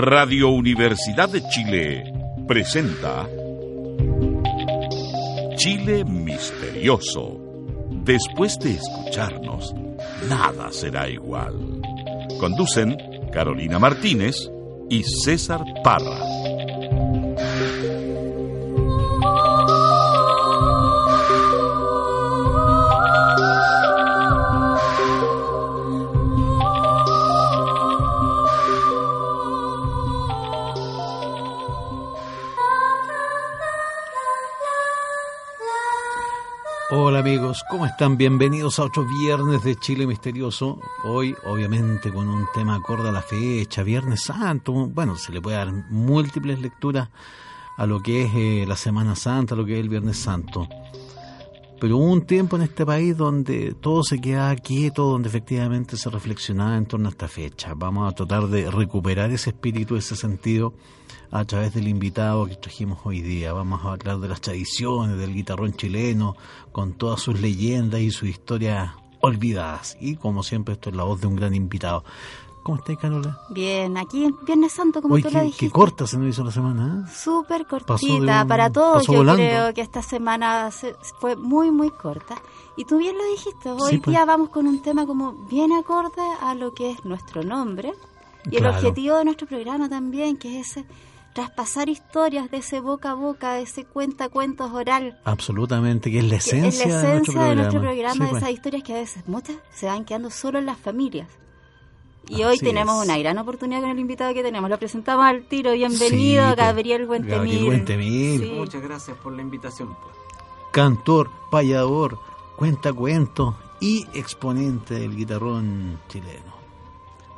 Radio Universidad de Chile presenta Chile Misterioso. Después de escucharnos, nada será igual. Conducen Carolina Martínez y César Parra. Hola amigos, ¿cómo están? Bienvenidos a otro viernes de Chile Misterioso. Hoy, obviamente, con un tema acorde a la fecha, Viernes Santo. Bueno, se le puede dar múltiples lecturas a lo que es eh, la Semana Santa, a lo que es el Viernes Santo. Pero hubo un tiempo en este país donde todo se quedaba quieto, donde efectivamente se reflexionaba en torno a esta fecha. Vamos a tratar de recuperar ese espíritu, ese sentido a través del invitado que trajimos hoy día. Vamos a hablar de las tradiciones del guitarrón chileno, con todas sus leyendas y sus historias olvidadas. Y como siempre, esto es la voz de un gran invitado. ¿Cómo estás, Carola? Bien, aquí en Viernes Santo, como tú qué, lo dijiste. Qué corta se nos hizo la semana, ¿eh? Súper cortita. un- Para todos, yo volando. creo que esta semana se- fue muy, muy corta. Y tú bien lo dijiste, hoy Sí, pues. día vamos con un tema como bien acorde a lo que es nuestro nombre y el objetivo de nuestro programa también, que es ese traspasar historias de ese boca a boca, de ese cuenta cuentos oral. Absolutamente, que es la que es esencia, la de nuestro esencia de programa. nuestro programa, Sí, de pues. esas historias que a veces muchas se van quedando solo en las familias. Y Así hoy tenemos es. una gran oportunidad con el invitado que tenemos. Lo presentamos al tiro. Bienvenido, Sí, pues. Gabriel Buentemir. Gabriel Buentemir. Sí. Muchas gracias por la invitación. pues. cantor, payador, cuenta cuentos y exponente del guitarrón chileno.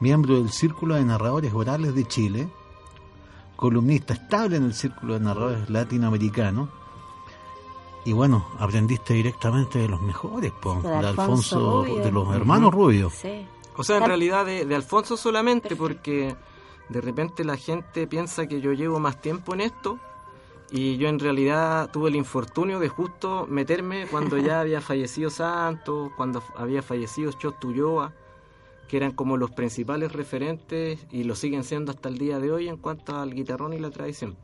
Miembro del Círculo de Narradores Orales de Chile, columnista estable en el Círculo de Narradores Latinoamericanos. Y bueno, aprendiste directamente de los mejores, po, De de Alfonso Alfonso, Rubio. de los hermanos Rubio. Sí. O sea, en realidad de, de Alfonso solamente, Perfecto. porque de repente la gente piensa que yo llevo más tiempo en esto y yo en realidad tuve el infortunio de justo meterme cuando ya había fallecido Santos, cuando había fallecido Chot Ulloa, que eran como los principales referentes y lo siguen siendo hasta el día de hoy en cuanto al guitarrón y la tradición.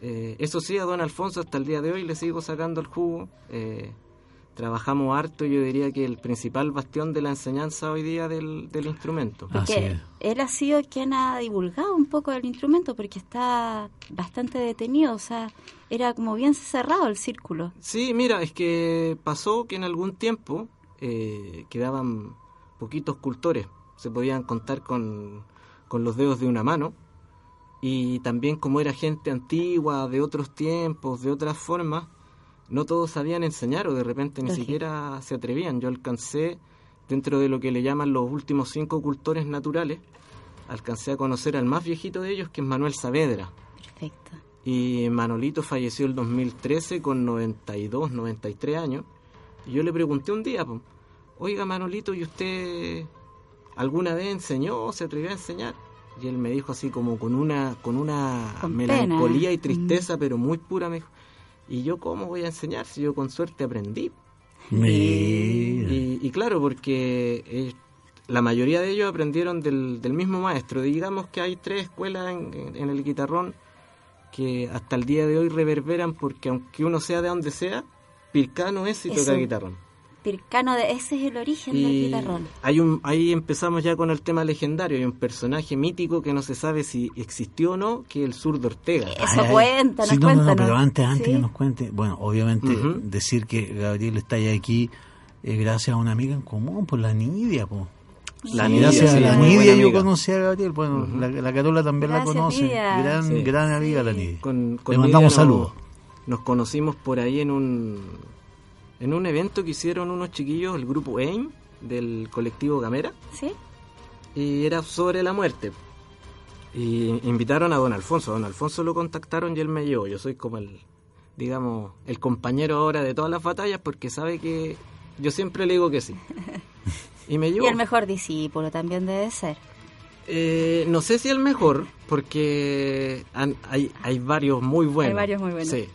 Eh, eso sí, a don Alfonso hasta el día de hoy le sigo sacando el jugo. eh, trabajamos harto, yo diría que el principal bastión de la enseñanza hoy día del, del instrumento. Así Porque es. él ha sido quien ha divulgado un poco el instrumento porque está bastante detenido. O sea, era como bien cerrado el círculo. Sí, mira, es que pasó que en algún tiempo eh, quedaban poquitos cultores, se podían contar con, con los dedos de una mano, y también como era gente antigua, de otros tiempos, de otras formas, no todos sabían enseñar o de repente ni siquiera se atrevían. Yo alcancé, dentro de lo que le llaman los últimos cinco cultores naturales, alcancé a conocer al más viejito de ellos, que es Manuel Saavedra. Perfecto. Y Manolito falleció el 2013 con 92, 93 años. Y yo le pregunté un día, oiga Manolito, ¿y usted alguna vez enseñó, se atrevió a enseñar? Y él me dijo así como con una, con una Con melancolía pena. y tristeza, pero muy pura, me dijo, ¿y yo cómo voy a enseñar si yo con suerte aprendí? Mira. Y, y claro, porque eh, la mayoría de ellos aprendieron del, del mismo maestro. Digamos que hay tres escuelas en, en- el guitarrón que hasta el día de hoy reverberan porque aunque uno sea de donde sea, Pircano es y Eso. toca guitarrón. Pircano, de, ese es el origen del guitarrón. hay un, ahí empezamos ya con el tema legendario. Hay un personaje mítico que no se sabe si existió o no, que es el zurdo Ortega. Eso Ay, ay. Sí, no, no, no, pero antes, antes Sí. que nos cuente, bueno, obviamente decir que Gabriel está ya aquí eh, gracias a una amiga en común, por la Nidia, pues. La Sí, Nidia, Gracias a sí, la Nidia yo amiga. conocí a Gabriel, bueno, la, la Carola también Gracias, la conoce, Nidia. gran, Sí. gran amiga la Nidia. Con, con Le Nidia mandamos nos- saludos. Nos conocimos por ahí en un, en un evento que hicieron unos chiquillos, el grupo AIM, del colectivo Gamera. ¿Sí? y era sobre la muerte. Y invitaron a don Alfonso. Don Alfonso lo contactaron y él me llevó. Yo soy como el, digamos, el compañero ahora de todas las batallas porque sabe que yo siempre le digo que sí. Y me llevó. Y el mejor discípulo también debe ser. Eh, no sé si el mejor, porque han- hay, hay varios muy buenos. Hay varios muy buenos. Sí.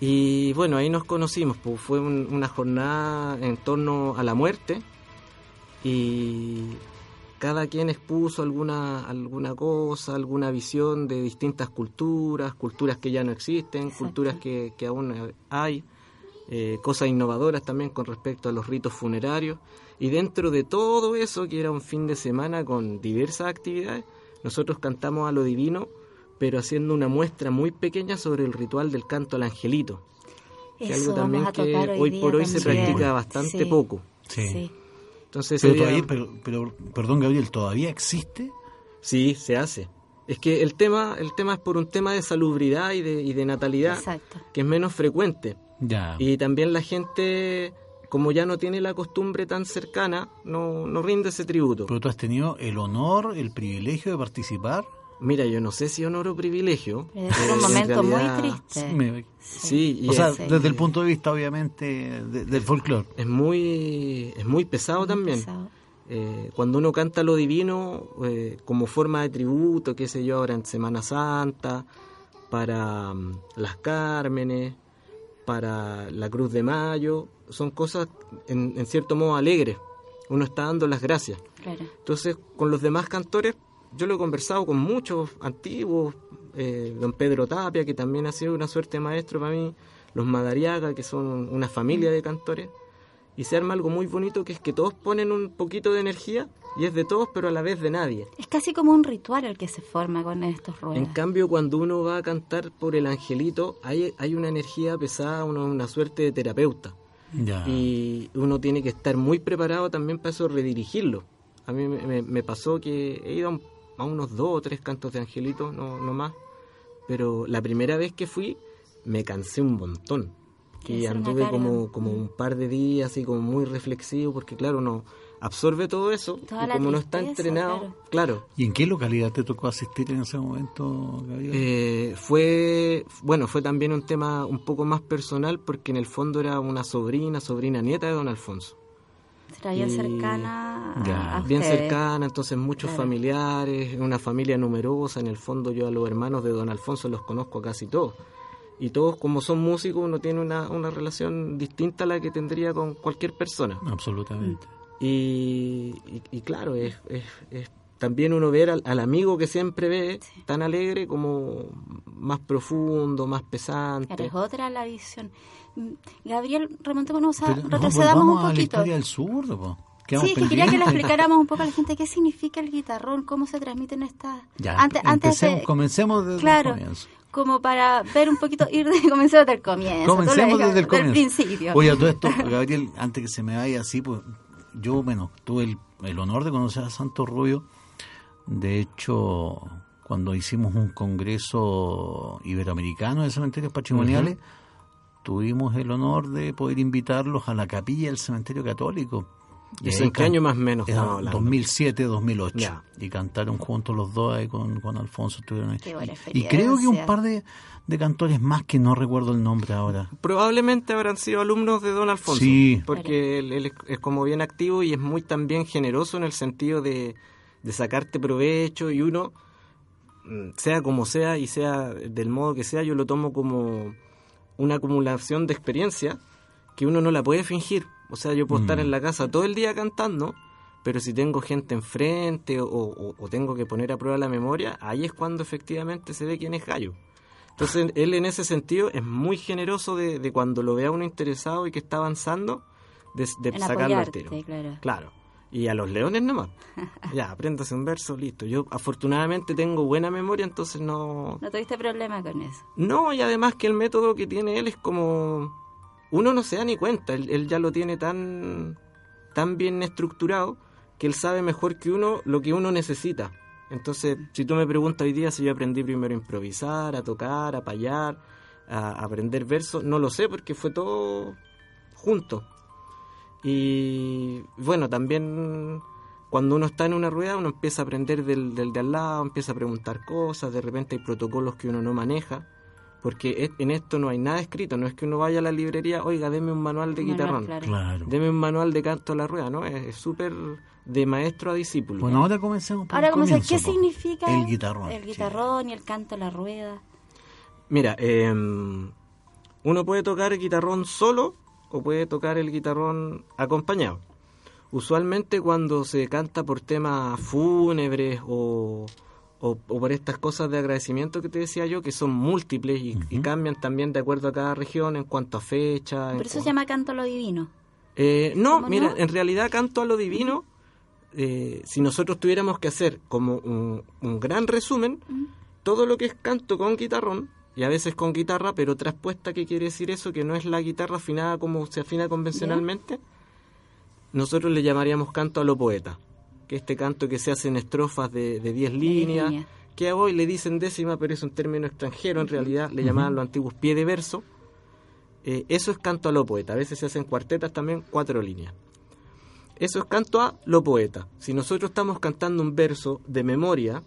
Y bueno, ahí nos conocimos, pues fue un- una jornada en torno a la muerte y cada quien expuso alguna, alguna cosa, alguna visión de distintas culturas, culturas que ya no existen, Exacto. culturas que, que aún hay, eh, cosas innovadoras también con respecto a los ritos funerarios. Y dentro de todo eso, que era un fin de semana con diversas actividades, nosotros cantamos a lo divino, pero haciendo una muestra muy pequeña sobre el ritual del canto al angelito. Que Eso algo también que hoy, por hoy se practica bastante Sí, poco. Sí. sí. Entonces, Pero día- todavía, pero, pero, perdón Gabriel, ¿todavía existe? sí, se hace. Es que el tema, el tema es por un tema de salubridad y de, y de natalidad Exacto. que es menos frecuente. Ya. Y también la gente, como ya no tiene la costumbre tan cercana, no, no rinde ese tributo. Pero tú has tenido el honor, el privilegio de participar. Mira, yo no sé si honor o privilegio. Ser eh, un en momento muy triste. Me- Sí, y o sea, es, desde el punto de vista, obviamente, de- del folclore. es muy, es muy pesado también. Pesado. Eh, cuando uno canta lo divino eh, como forma de tributo, qué sé yo, ahora en Semana Santa, para mm, las Cármenes, para la Cruz de Mayo, son cosas en, en cierto modo alegres. Uno está dando las gracias. Claro. Entonces, con los demás cantores, yo lo he conversado con muchos antiguos, eh, don Pedro Tapia, que también ha sido una suerte de maestro para mí, los Madariaga, que son una familia de cantores, y se arma algo muy bonito que es que todos ponen un poquito de energía y es de todos, pero a la vez de nadie. Es casi como un ritual el que se forma con estos ruedas. En cambio, cuando uno va a cantar por el angelito, hay, hay una energía pesada, uno es una suerte de terapeuta. Ya. y uno tiene que estar muy preparado también para eso redirigirlo. A mí me, me- me pasó que he ido a, un- a unos dos o tres cantos de Angelito, no, no más, pero la primera vez que fui me cansé un montón. Una anduve como, como un par de días así como muy reflexivo, porque claro, uno absorbe todo eso Toda y como no está entrenado, claro. claro, ¿Y en qué localidad te tocó asistir en ese momento, Gabriel? Eh, fue, bueno, fue también un tema un poco más personal porque en el fondo era una sobrina, sobrina nieta de don Alfonso. Será bien y- cercana a, Ya. a bien ustedes. cercana, entonces muchos Claro. familiares, una familia numerosa, en el fondo yo a los hermanos de don Alfonso los conozco a casi todos. Y todos como son músicos uno tiene una, una relación distinta a la que tendría con cualquier persona. Absolutamente. Y, y- y claro, es, es- es también uno ver al, al amigo que siempre ve tan alegre como más profundo, más pesante. Claro, es otra la visión. Gabriel, remontémonos, a, Pero retrocedamos un a la poquito. historia del sur, po. Quedamos Sí, es que quería que le pendientes. explicáramos un poco a la gente qué significa el guitarrón, cómo se transmiten estas... Ya, antes, antes de- comencemos desde claro, el comienzo. como para ver un poquito, ir de, comencemos desde el comienzo. Comencemos desde el comienzo. Principio. Oye, a todo esto, Gabriel, antes que se me vaya así, pues yo, bueno, tuve el, el honor de conocer a Santo Rubio. De hecho, cuando hicimos un congreso iberoamericano de cementerios patrimoniales, tuvimos el honor de poder invitarlos a la capilla del cementerio católico. Y ¿Eso ahí en qué año más o menos era estamos hablando? 2007, 2008. Ya. Y cantaron juntos los dos ahí con, con Alfonso. Estuvieron ahí. Qué buena y, y creo que un par de, de cantores más que no recuerdo el nombre ahora. Probablemente habrán sido alumnos de don Alfonso, Sí. porque él, él es, es como bien activo y es muy también generoso en el sentido de, de sacarte provecho y uno, mm, sea como sea y sea del modo que sea, yo lo tomo como una acumulación de experiencia que uno no la puede fingir. O sea, yo puedo estar Mm. en la casa todo el día cantando, pero si tengo gente enfrente o, o- o tengo que poner a prueba la memoria, ahí es cuando efectivamente se ve quién es gallo. Entonces, él en ese sentido es muy generoso de, de cuando lo ve a uno interesado y que está avanzando, de, de sacarlo al tiro. claro. Claro. Y a los leones nomás. Ya, apréndase un verso, listo. Yo afortunadamente tengo buena memoria, entonces no... No tuviste problema con eso. No, y además que el método que tiene él es como... Uno no se da ni cuenta, él, él ya lo tiene tan, tan bien estructurado que él sabe mejor que uno lo que uno necesita. Entonces, si tú me preguntas hoy día si yo aprendí primero a improvisar, a tocar, a payar, a, a aprender versos, no lo sé porque fue todo junto. Y bueno, también cuando uno está en una rueda, uno empieza a aprender del, del de al lado, empieza a preguntar cosas, de repente hay protocolos que uno no maneja, porque es- en esto no hay nada escrito, no es que uno vaya a la librería, oiga, deme un manual de Manual, guitarrón, claro. Claro. deme un manual de canto a la rueda, ¿no? Es es súper de maestro a discípulo. Bueno, ahora comencemos por Ahora, el ¿cómo se, comienzo, ¿qué significa El guitarrón. el sí. guitarrón y el canto a la rueda? Mira, eh, uno puede tocar el guitarrón solo o puede tocar el guitarrón acompañado. Usualmente cuando se canta por temas fúnebres o, o- o por estas cosas de agradecimiento que te decía yo, que son múltiples y, y cambian también de acuerdo a cada región en cuanto a fecha. Por eso se llama canto a lo divino. Eh, no, ¿Cómo mira, no? en realidad canto a lo divino, eh, si nosotros tuviéramos que hacer como un, un gran resumen, todo lo que es canto con guitarrón, y a veces con guitarra, pero traspuesta, ¿qué quiere decir eso? Que no es la guitarra afinada como se afina convencionalmente, nosotros le llamaríamos canto a lo poeta, que este canto que se hace en estrofas de 10 líneas, líneas. que a hoy le dicen décima, pero es un término extranjero, en realidad le llamaban los antiguos pie de verso, eh, eso es canto a lo poeta. A veces se hacen cuartetas también, cuatro líneas. Eso es canto a lo poeta. Si nosotros estamos cantando un verso de memoria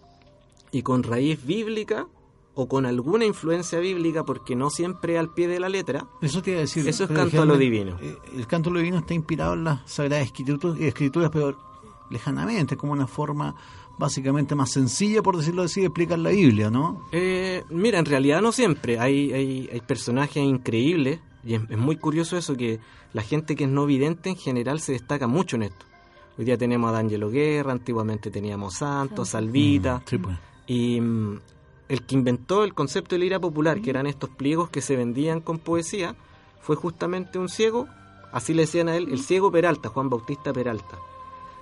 y con raíz bíblica o con alguna influencia bíblica, porque no siempre al pie de la letra, Eso te iba a decir. Eso es canto a lo divino. eh, El canto a lo divino está inspirado en las sagradas escrituras, escrituras pero lejanamente, como una forma básicamente más sencilla, por decirlo así, de explicar la Biblia, ¿no? Eh, mira, en realidad no siempre. Hay, hay, hay personajes increíbles y es, es muy curioso eso que la gente que es no vidente en general se destaca mucho en esto. Hoy día tenemos a D'Angelo Guerra, antiguamente teníamos Santos, Salvita. Mm, sí, pues. Y mm, el que inventó el concepto de lira popular, que eran estos pliegos que se vendían con poesía, fue justamente un ciego, así le decían a él, el ciego Peralta, Juan Bautista Peralta.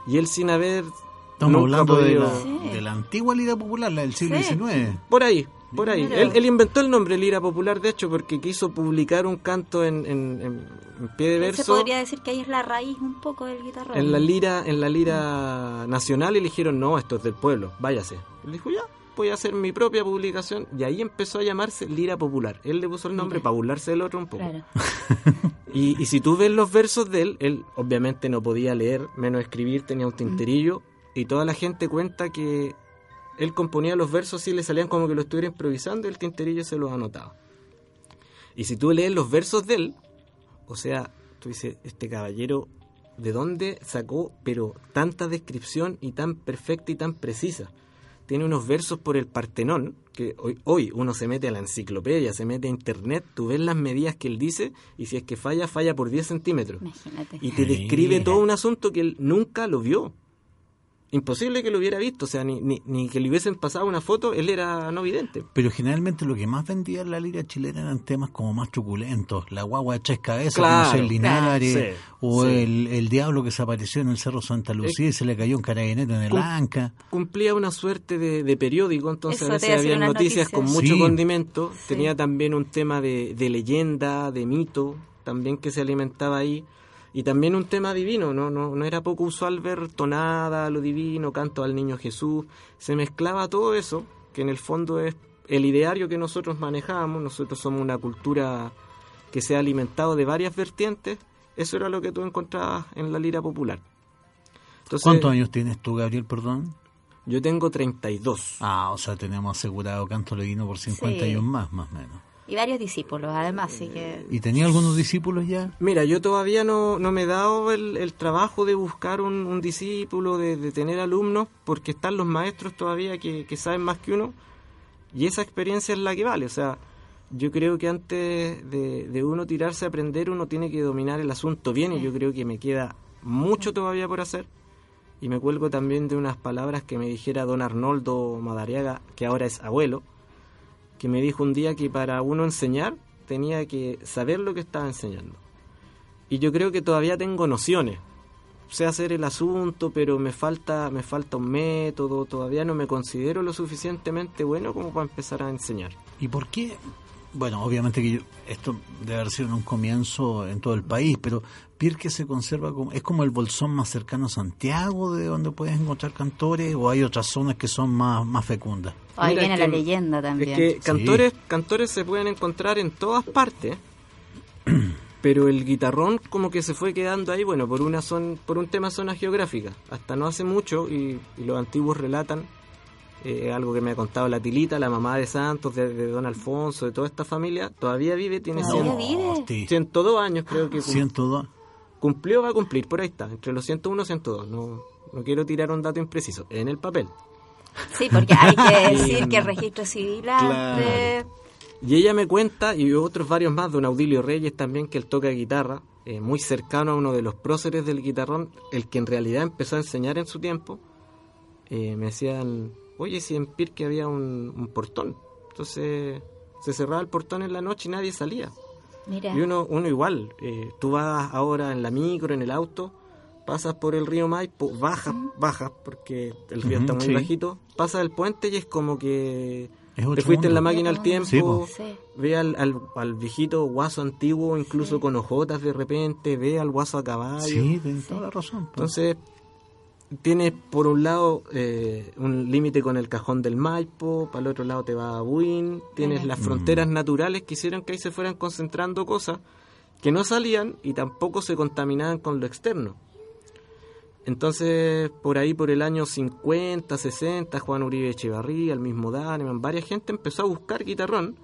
Y él sin haber... Estamos hablando de la, Sí. de la antigua lira popular, la del siglo Sí. XIX. Por ahí, por ahí. Él, él inventó el nombre Lira Popular, de hecho, porque quiso publicar un canto en, en- en- en pie de Se verso. podría decir que ahí es la raíz un poco del guitarrón. En la lira, en la lira nacional y le dijeron, no, esto es del pueblo, váyase. Él dijo, ya, voy a hacer mi propia publicación. Y ahí empezó a llamarse Lira Popular. Él le puso el nombre Mira. para burlarse del otro un poco. Claro. Y, y si tú ves los versos de él, él obviamente no podía leer, menos escribir, tenía un tinterillo. Y toda la gente cuenta que él componía los versos y le salían como que lo estuviera improvisando y el tinterillo se los anotaba. Y si tú lees los versos de él, o sea, tú dices, este caballero, ¿de dónde sacó, pero tanta descripción y tan perfecta y tan precisa? Tiene unos versos por el Partenón, que hoy, hoy uno se mete a la enciclopedia, se mete a internet, tú ves las medidas que él dice y si es que falla, falla por 10 centímetros. Imagínate. Y te describe todo un asunto que él nunca lo vio. Imposible que lo hubiera visto, o sea, ni, ni, ni que le hubiesen pasado una foto, él era no vidente. Pero generalmente lo que más vendía en la lira chilena eran temas como más truculentos. La guagua de tres cabezas, Claro, como el Linares, claro. Sí, o sí. El, el diablo que se apareció en el Cerro Santa Lucía y se le cayó un carabinero en el Cum- Anca. cumplía una suerte de, de periódico, entonces Eso a veces había noticias con mucho Sí. condimento. Sí. Tenía también un tema de, de leyenda, de mito, también que se alimentaba ahí. Y también un tema divino, ¿no? No, no era poco usual ver tonada a lo divino, canto al niño Jesús. Se mezclaba todo eso, que en el fondo es el ideario que nosotros manejamos. Nosotros somos una cultura que se ha alimentado de varias vertientes. Eso era lo que tú encontrabas en la lira popular. Entonces, ¿Cuántos años tienes tú, Gabriel, perdón? Yo tengo 32. Ah, o sea, tenemos asegurado canto levino por 51 Sí. más, más o menos. Y varios discípulos, además, así que... ¿Y tenía algunos discípulos ya? Mira, yo todavía no, no me he dado el, el trabajo de buscar un, un discípulo, de, de tener alumnos, porque están los maestros todavía que, que saben más que uno, y esa experiencia es la que vale. O sea, yo creo que antes de, de uno tirarse a aprender, uno tiene que dominar el asunto bien, y yo creo que me queda mucho todavía por hacer. Y me cuelgo también de unas palabras que me dijera don Arnoldo Madariaga, que ahora es abuelo, que me dijo un día que para uno enseñar tenía que saber lo que estaba enseñando. Y yo creo que todavía tengo nociones. Sé hacer el asunto, pero me falta, me falta un método, todavía no me considero lo suficientemente bueno como para empezar a enseñar. ¿Y por qué? Bueno, obviamente que yo- esto debe haber sido en un comienzo en todo el país, pero Pirque se conserva como, es como el bolsón más cercano a Santiago, de donde puedes encontrar cantores, o hay otras zonas que son más, más fecundas. Ahí Mira, viene es la leyenda también. Es que cantores, cantores se pueden encontrar en todas partes, pero el guitarrón como que se fue quedando ahí, bueno, por una son, por un tema zona geográfica, hasta no hace mucho y, y los antiguos relatan eh, algo que me ha contado la Tilita, la mamá de Santos, de, de Don Alfonso, de toda esta familia, todavía vive, tiene ¿Todavía 100 vive? Sí. 102 años creo que cum- 102. cumplió, va a cumplir, por ahí está, entre los 101 y 102, no, no quiero tirar un dato impreciso, en el papel. Sí, porque hay que decir que el registro civil antes... Y ella me cuenta, y otros varios más, don Audilio Reyes también, que él toca guitarra, eh, muy cercano a uno de los próceres del guitarrón, el que en realidad empezó a enseñar en su tiempo, eh, me decían, oye, si en Pirque había un, un portón. Entonces se cerraba el portón en la noche y nadie salía. Mira, Y uno, uno igual, eh, tú vas ahora en la micro, en el auto, pasas por el río Maipo, bajas, bajas, porque el río está muy sí. bajito, pasas el puente y es como que Es te fuiste en la máquina al tiempo, Sí, po. Sí. ve al, al, al viejito guaso antiguo, incluso Sí. con ojotas de repente, ve al guaso a caballo. Sí, tienes toda la razón. po. Entonces, tienes por un lado eh, un límite con el cajón del Maipo, para el otro lado te va a Buin, tienes las fronteras naturales que hicieron que ahí se fueran concentrando cosas que no salían y tampoco se contaminaban con lo externo. Entonces, por ahí, por el año 50, 60, Juan Uribe Echevarría, el mismo Daneman, varias gente empezó a buscar guitarrón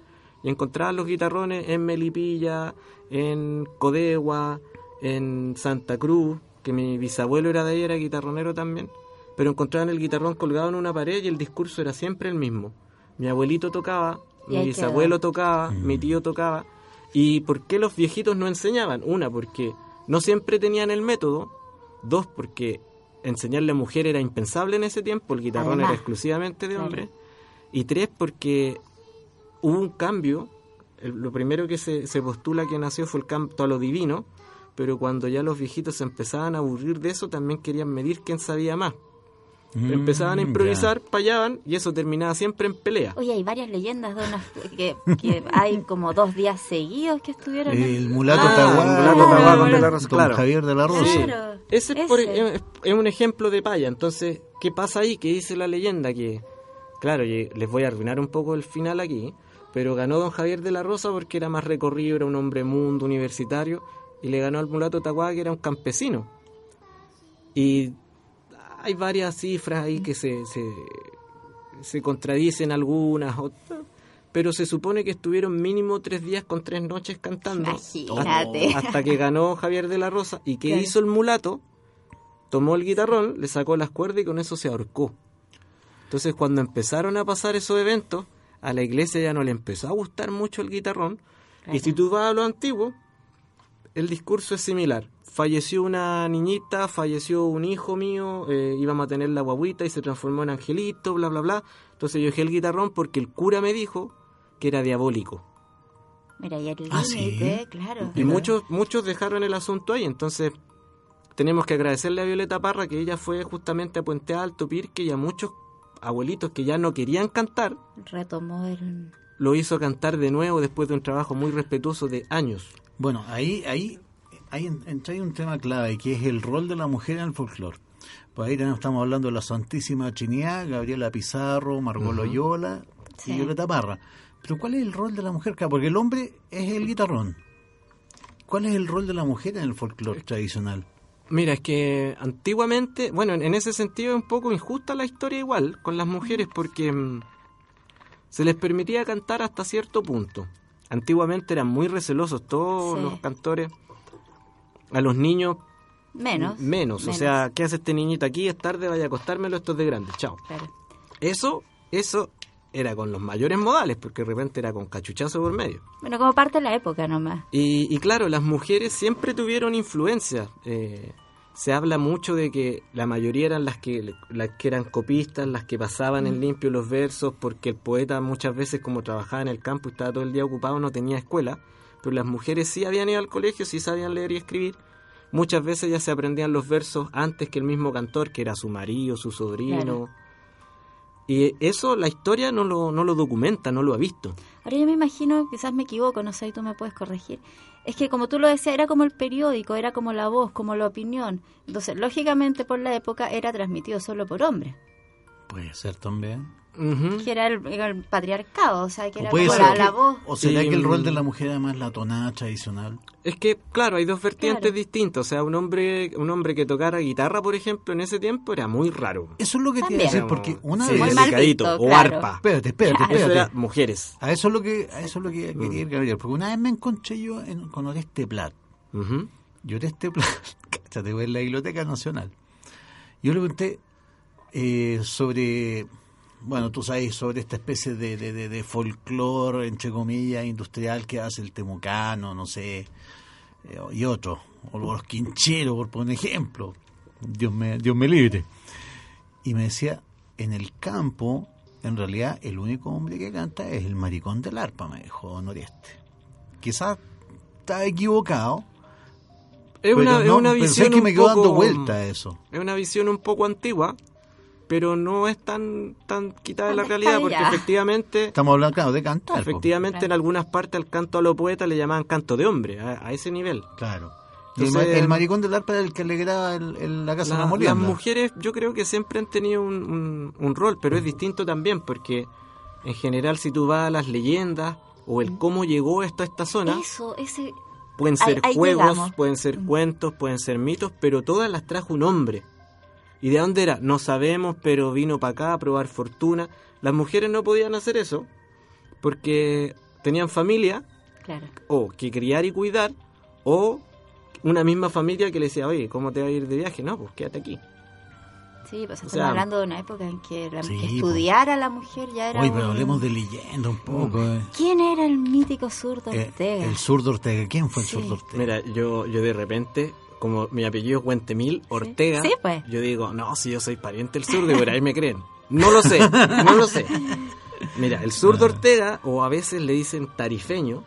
y encontraban los guitarrones en Melipilla, en Codegua, en Santa Cruz, que mi bisabuelo era de ahí, era guitarronero también, pero encontraban el guitarrón colgado en una pared y el discurso era siempre el mismo. Mi abuelito tocaba, mi bisabuelo quedó. tocaba, mi tío tocaba. ¿Y por qué los viejitos no enseñaban? Una, porque no siempre tenían el método. Dos, porque enseñarle a mujer era impensable en ese tiempo, el guitarrón Además. era exclusivamente de Claro. hombres. Y tres, porque hubo un cambio. El- lo primero que se, se postula que nació fue el canto a lo divino, pero cuando ya los viejitos se empezaban a aburrir de eso, también querían medir quién sabía más. Mm, Empezaban a ya. improvisar, fallaban y eso terminaba siempre en pelea. Oye, hay varias leyendas de unas que, que hay como dos días seguidos que estuvieron. en- El mulato Ah, Tahuá, el mulato Tahuá con De la Rosa, claro. Javier de la Rosa. Sí. Claro, Ese es, por- es- es un ejemplo de paya. Entonces, ¿qué pasa ahí? Que dice la leyenda que, claro, les voy a arruinar un poco el final aquí, pero ganó don Javier de la Rosa porque era más recorrido, era un hombre mundo, universitario, y le ganó al mulato Tahuá, que era un campesino. Y hay varias cifras ahí que se, se, se contradicen algunas, otras, pero se supone que estuvieron mínimo tres días con tres noches cantando. Imagínate. Hasta que ganó Javier de la Rosa. ¿Y qué hizo el mulato? Tomó el guitarrón, le sacó las cuerdas y con eso se ahorcó. Entonces cuando empezaron a pasar esos eventos, a la iglesia ya no le empezó a gustar mucho el guitarrón. Y si tú vas a lo antiguo, el discurso es similar. Falleció una niñita, falleció un hijo mío, eh, íbamos a tener la guaguita y se transformó en angelito, bla, bla, bla. Entonces yo dejé el guitarrón porque el cura me dijo que era diabólico. Mira, y el Ah, ¿sí? claro. Y muchos, muchos dejaron el asunto ahí, entonces tenemos que agradecerle a Violeta Parra que ella fue justamente a Puente Alto, Pirque y a muchos abuelitos que ya no querían cantar, Retomó el. lo hizo cantar de nuevo después de un trabajo muy respetuoso de años. Bueno, ahí, ahí, ahí en- entra ahí un tema clave, que es el rol de la mujer en el folclore. Pues ahí tenemos- estamos hablando de la Santísima Trinidad, Gabriela Pizarro, Margot Loyola Sí. y Violeta Parra. Pero ¿cuál es el rol de la mujer acá? Porque el hombre es el guitarrón. ¿Cuál es el rol de la mujer en el folclore tradicional? Mira, es que antiguamente, bueno, en en ese sentido es un poco injusta la historia igual con las mujeres porque mm, se les permitía cantar hasta cierto punto. Antiguamente eran muy recelosos todos Sí. los cantores. A los niños Menos. Menos, o sea, ¿qué hace este niñito aquí? Es tarde, vaya a acostármelo, esto es de grande, chao. Claro. Eso, eso era con los mayores modales, porque de repente era con cachuchazo por medio. Bueno, como parte de la época nomás. Y, y claro, las mujeres siempre tuvieron influencia. Eh, se habla mucho de que la mayoría eran las que, las que eran copistas, las que pasaban en limpio los versos, porque el poeta muchas veces como trabajaba en el campo y estaba todo el día ocupado no tenía escuela, pero las mujeres sí habían ido al colegio, sí sabían leer y escribir. Muchas veces ya se aprendían los versos antes que el mismo cantor, que era su marido, su sobrino. Claro. Y eso la historia no lo, no lo documenta, no lo ha visto. Ahora yo me imagino, quizás me equivoco, no sé, y tú me puedes corregir. Es que como tú lo decías, era como el periódico, era como la voz, como la opinión. Entonces, lógicamente por la época era transmitido solo por hombres. Puede ser también. Que era el, patriarcado, o sea, que era puede como ser la, que- la voz. ¿O será Y, que el rol de la mujer además la tonada tradicional? Es que, claro, hay dos vertientes Claro. distintas. O sea, un hombre un hombre que tocara guitarra, por ejemplo, en ese tiempo era muy raro. Eso es lo que te iba a También. decir, porque una Sí, vez... mal delicadito, visto, o claro. arpa. Espérate, espérate. Eso espérate. era mujeres. A eso es lo que, a eso es lo que Mm. quería ir, Gabriel, porque una vez me encontré yo en- con Oreste Plat. Ujú. Y Oreste Plat, cáchate, voy en la Biblioteca Nacional. Yo le pregunté eh, sobre, bueno, tú sabes, sobre esta especie de, de, de, de folclore, entre comillas, industrial que hace el temucano, no sé, eh, y otros, o los quincheros, por poner ejemplo. Dios me, Dios me libre. Y me decía, en el campo, en realidad, el único hombre que canta es el maricón del arpa, me dijo Don Oreste. Quizás está equivocado, Es pero una, es una visión sé que un me quedo dando vuelta a eso. Es una visión un poco antigua, pero no es tan tan quitada de la realidad, porque efectivamente, Estamos hablando, claro, de cantar. efectivamente Claro. en algunas partes al canto a lo poeta le llamaban canto de hombre, a, a ese nivel. Claro. El, el maricón del arpa era el que alegraba el, el- la casa de La- las mujeres yo creo que siempre han tenido un, un- un rol, pero es distinto también, porque en general si tú vas a las leyendas o el cómo llegó esto a esta zona, Eso, ese... pueden ser ahí juegos, llegamos. pueden ser cuentos, pueden ser mitos, pero todas las trajo un hombre. ¿Y de dónde era? No sabemos, pero vino para acá a probar fortuna. Las mujeres no podían hacer eso porque tenían familia Claro. o que criar y cuidar o una misma familia que le decía, oye, ¿cómo te va a ir de viaje? No, pues quédate aquí. Sí, pues estamos sea, hablando de una época en que, la, Sí, que po. estudiar a la mujer ya era Oye, pero un- hablemos de leyenda un poco. eh. ¿Quién era el mítico zurdo Eh, Ortega? el zurdo Ortega. ¿Quién fue el Sí. zurdo Ortega? Mira, yo, yo de repente, como mi apellido es Guentemil Ortega, Sí, pues. yo digo, no, si yo soy pariente del zurdo, y por ahí me creen. No lo sé, no lo sé. Mira, el zurdo Ortega, o a veces le dicen tarifeño,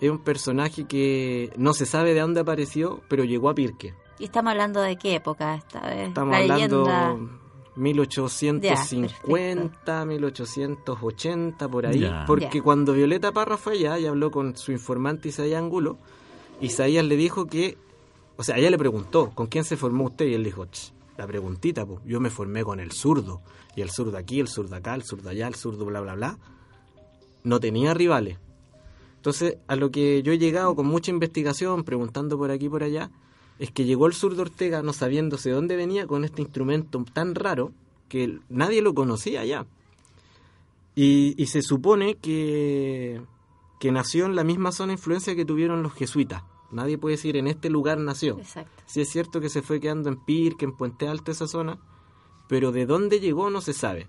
es un personaje que no se sabe de dónde apareció, pero llegó a Pirque. ¿Y estamos hablando de qué época esta vez? Estamos la hablando leyenda... 1850, 1880, por ahí. Ya. Porque Ya. cuando Violeta Parra fue allá y habló con su informante Isaías Angulo, Isaías le dijo que, o sea, ella le preguntó, ¿con quién se formó usted? Y él dijo, "Ch, la preguntita, pues, yo me formé con el zurdo. Y el zurdo aquí, el zurdo acá, el zurdo allá, el zurdo bla, bla, bla. No tenía rivales. Entonces, a lo que yo he llegado con mucha investigación, preguntando por aquí y por allá, es que llegó el zurdo Ortega no sabiéndose dónde venía con este instrumento tan raro que nadie lo conocía ya. Y, y se supone que, que nació en la misma zona de influencia que tuvieron los jesuitas. Nadie puede decir en este lugar nació. Exacto. Sí es cierto que se fue quedando en Pirque, en Puente Alto, esa zona, pero de dónde llegó no se sabe.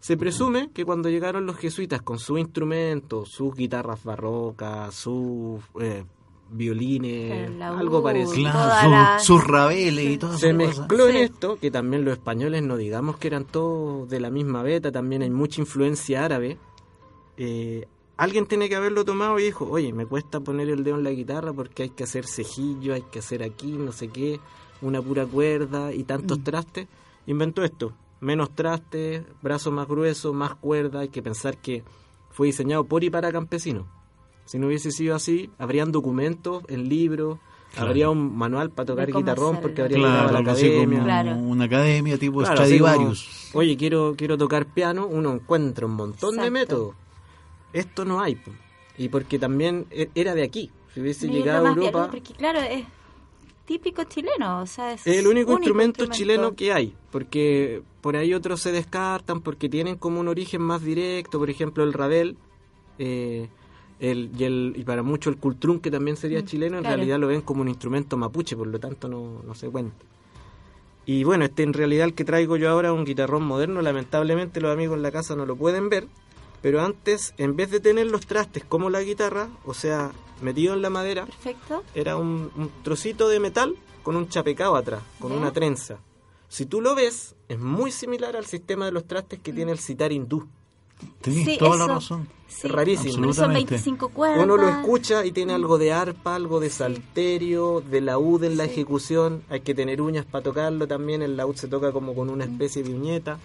Se presume que cuando llegaron los jesuitas con sus instrumentos, sus guitarras barrocas, sus eh, violines, laúd. algo parecido, Claro, la- sus, rabeles y todas se esas cosas. mezcló en Sí. esto, que también los españoles no digamos que eran todos de la misma beta, también hay mucha influencia árabe. Eh, alguien tiene que haberlo tomado y dijo, oye, me cuesta poner el dedo en la guitarra porque hay que hacer cejillo, hay que hacer aquí, no sé qué, una pura cuerda y tantos Mm. trastes. Inventó esto, menos trastes, brazo más grueso, más cuerda, hay que pensar que fue diseñado por y para campesinos. Si no hubiese sido así, habrían documentos en libros, Claro. habría un manual para tocar guitarrón hacerlo. porque habría Claro, la academia. como Claro. una academia tipo Claro, así como, Stradivarius. Oye, quiero, quiero tocar piano, uno encuentra un montón de métodos. Esto no hay. po. Y porque también e- era de aquí. Si hubiese llegado a Europa, Porque claro, es típico chileno, o sea, es el único, instrumento, instrumento. chileno que hay. Porque por ahí otros se descartan porque tienen como un origen más directo. Por ejemplo, el rabel. eh, el, y, el, y para muchos el cultrún, que también sería Mm, chileno, en realidad lo ven como un instrumento mapuche, por lo tanto no, no se cuenta. Y bueno, este en realidad el que traigo yo ahora es un guitarrón moderno, lamentablemente los amigos en la casa no lo pueden ver, pero antes, en vez de tener los trastes como la guitarra, o sea, metido en la madera, Perfecto. era un, un trocito de metal con un chapecado atrás, con una trenza. Si tú lo ves, es muy similar al sistema de los trastes que tiene el sitar hindú. Tenés Sí, toda la eso. razón. Sí, rarísimo. Son Absolutamente. 25 cuerdas. Uno lo escucha y tiene algo de arpa, algo de salterio, de laúd en la Sí. ejecución. Hay que tener uñas para tocarlo también. El laúd se toca como con una especie de uñeta.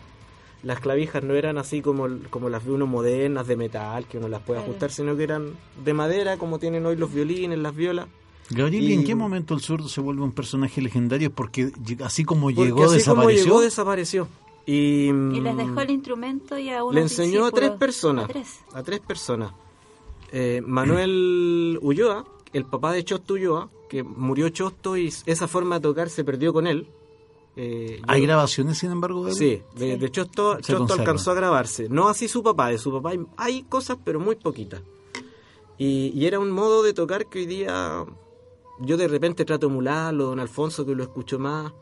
Las clavijas no eran así como, como las de uno modernas de metal, que uno las puede ajustar, sino que eran de madera, como tienen hoy los violines, las violas. Gabriel, ¿y en qué momento el zurdo se vuelve un personaje legendario? Porque así como Porque llegó, así desapareció. como llegó, desapareció. Y, Y les mm, dejó el instrumento y a unos Le enseñó a tres personas. A tres. A tres personas. Eh, Manuel Ulloa, el papá de Chosto Ulloa, que murió Chosto y esa forma de tocar se perdió con él. Eh, yo- ¿Hay grabaciones, sin embargo, de él? Sí, de, de Chosto, Chosto alcanzó a grabarse. No así su papá, de su papá hay, hay cosas, pero muy poquitas. Y, y era un modo de tocar que hoy día yo de repente trato de emularlo, don Alfonso que lo escucho más,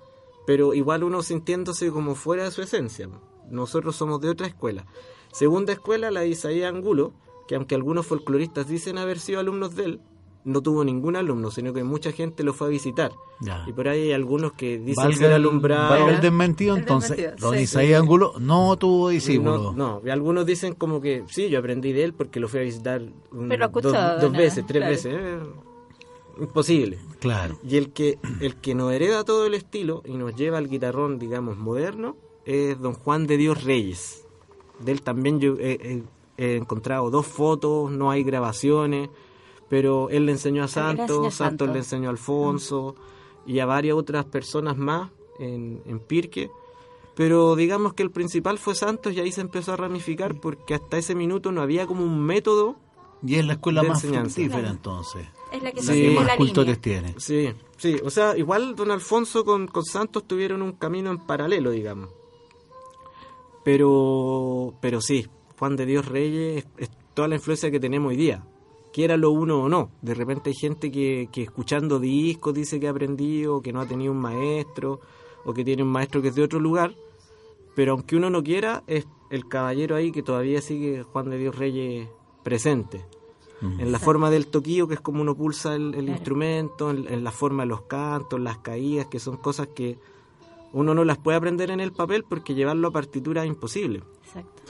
pero igual uno sintiéndose como fuera de su esencia. Nosotros somos de otra escuela. Segunda escuela, la de Isaías Angulo, que aunque algunos folcloristas dicen haber sido alumnos de él, no tuvo ningún alumno, sino que mucha gente lo fue a visitar. Ya. Y por ahí hay algunos que dicen Valga ser el- alumbrados. valga el desmentido, El entonces. desmentido, Don sí. Isaías Angulo no tuvo discípulos. No, no, y algunos dicen como que sí, yo aprendí de él porque lo fui a visitar un- Pero escuchó, dos, dos nada, veces, tres claro. veces. eh, imposible. Claro. Y el que, el que nos hereda todo el estilo y nos lleva al guitarrón, digamos, moderno, es don Juan de Dios Reyes. De él también yo he, he- he encontrado dos fotos, no hay grabaciones, pero él le enseñó a Santos, Santos le enseñó a Alfonso y a varias otras personas más en, en Pirque. Pero digamos que el principal fue Santos y ahí se empezó a ramificar porque hasta ese minuto no había como un método Y es la escuela De más enseñanza. fructífera, entonces. Es la que Sí. La que más la cultores línea. tiene. Sí, sí, o sea, igual don Alfonso con, con Santos tuvieron un camino en paralelo, digamos. Pero, pero sí, Juan de Dios Reyes es, es toda la influencia que tenemos hoy día, quiera lo uno o no. De repente hay gente que, que escuchando discos dice que ha aprendido, que no ha tenido un maestro, o que tiene un maestro que es de otro lugar, pero aunque uno no quiera, es el caballero ahí que todavía sigue Juan de Dios Reyes presente Mm. en la forma del toquillo, que es como uno pulsa el, el Claro. instrumento, en, en la forma de los cantos, las caídas, que son cosas que uno no las puede aprender en el papel porque llevarlo a partitura es imposible. Exacto.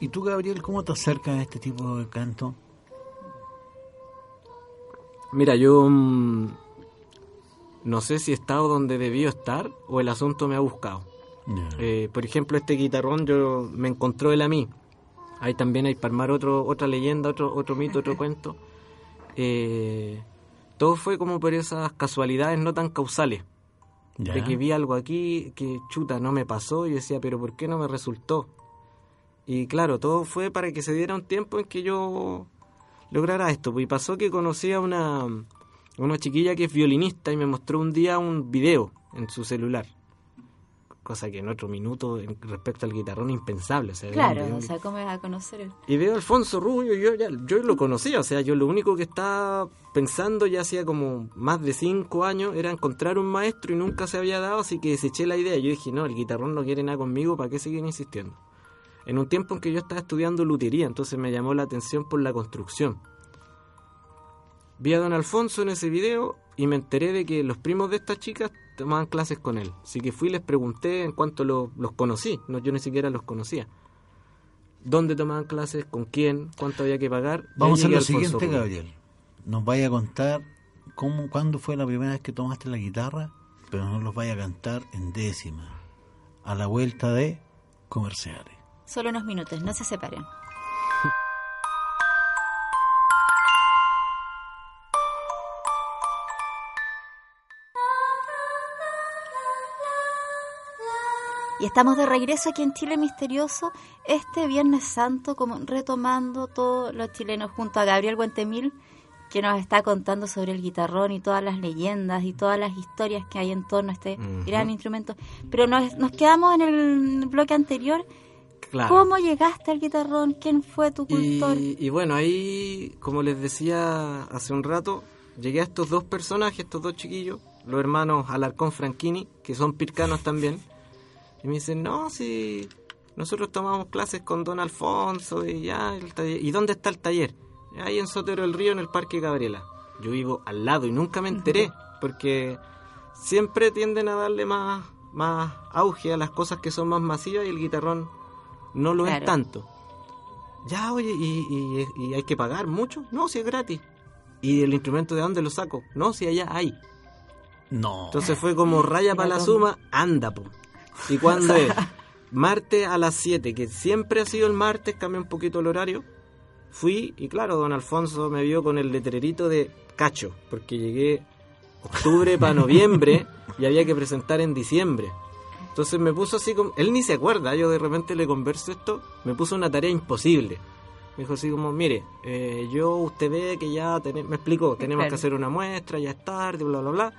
¿Y tú, Gabriel, cómo te acercas a este tipo de canto? Mira, yo mm, no sé si he estado donde debió estar o el asunto me ha buscado. Eh, por ejemplo, este guitarrón yo me encontró él a mí. Ahí también hay para armar otro, otra leyenda, otro, otro mito, otro cuento. Eh, todo fue como por esas casualidades no tan causales. De que vi algo aquí que chuta no me pasó y decía pero por qué no me resultó y claro todo fue para que se diera un tiempo en que yo lograra esto y pasó que conocí a una una chiquilla que es violinista y me mostró un día un video en su celular cosa que en otro minuto respecto al guitarrón impensable o sea, era un Claro, o sea, ¿cómo vas a conocer y veo a Alfonso Rubio, yo ya yo lo conocía, o sea, yo lo único que estaba pensando ya hacía como más de cinco años era encontrar un maestro y nunca se había dado, así que deseché la idea. Yo dije, no, el guitarrón no quiere nada conmigo, ¿para qué seguir insistiendo? En un tiempo en que yo estaba estudiando lutería, entonces me llamó la atención por la construcción. Vi a don Alfonso en ese video y me enteré de que los primos de estas chicas tomaban clases con él. Así que fui y les pregunté en cuanto lo- los conocí, no, yo ni siquiera los conocía dónde tomaban clases, con quién, cuánto había que pagar. Vamos a lo Alfonso siguiente. Gabriel. Nos vaya a contar cómo, cuándo fue la primera vez que tomaste la guitarra, pero no los vaya a cantar en décima, a la vuelta de comerciales. Solo unos minutos, no se separen. Y estamos de regreso aquí en Chile Misterioso este Viernes Santo, como retomando todos los chilenos junto a Gabriel Guentemil, que nos está contando sobre el guitarrón y todas las leyendas y todas las historias que hay en torno a este gran instrumento. Pero nos, nos quedamos en el bloque anterior. Claro. ¿Cómo llegaste al guitarrón? ¿Quién fue tu cultor? Y, y bueno, ahí, como les decía hace un rato, llegué a estos dos personajes, estos dos chiquillos, los hermanos Alarcón Franchini, que son pircanos también. Y me dicen, no, si nosotros tomamos clases con don Alfonso y ya, el taller. ¿Y dónde está el taller? Ahí en Sotero del Río, en el Parque Gabriela. Yo vivo al lado y nunca me enteré, porque siempre tienden a darle más, más auge a las cosas que son más masivas y el guitarrón no lo es Claro. tanto. Ya, oye, ¿y, y, y hay que pagar mucho? No, si es gratis. ¿Y el instrumento de dónde lo saco? No, si allá hay. No. Entonces fue como raya para la suma, anda, po. ¿Y cuándo es? Martes a las 7, que siempre ha sido el martes, cambia un poquito el horario. Fui y claro, don Alfonso me vio con el letrerito de cacho, porque llegué octubre para noviembre y había que presentar en diciembre. Entonces me puso así como, él ni se acuerda, yo de repente le converso esto, me puso una tarea imposible. Me dijo así como, mire, eh, yo, usted ve que ya, tenemos, me explicó, tenemos Claro. que hacer una muestra, ya es tarde, bla, bla, bla.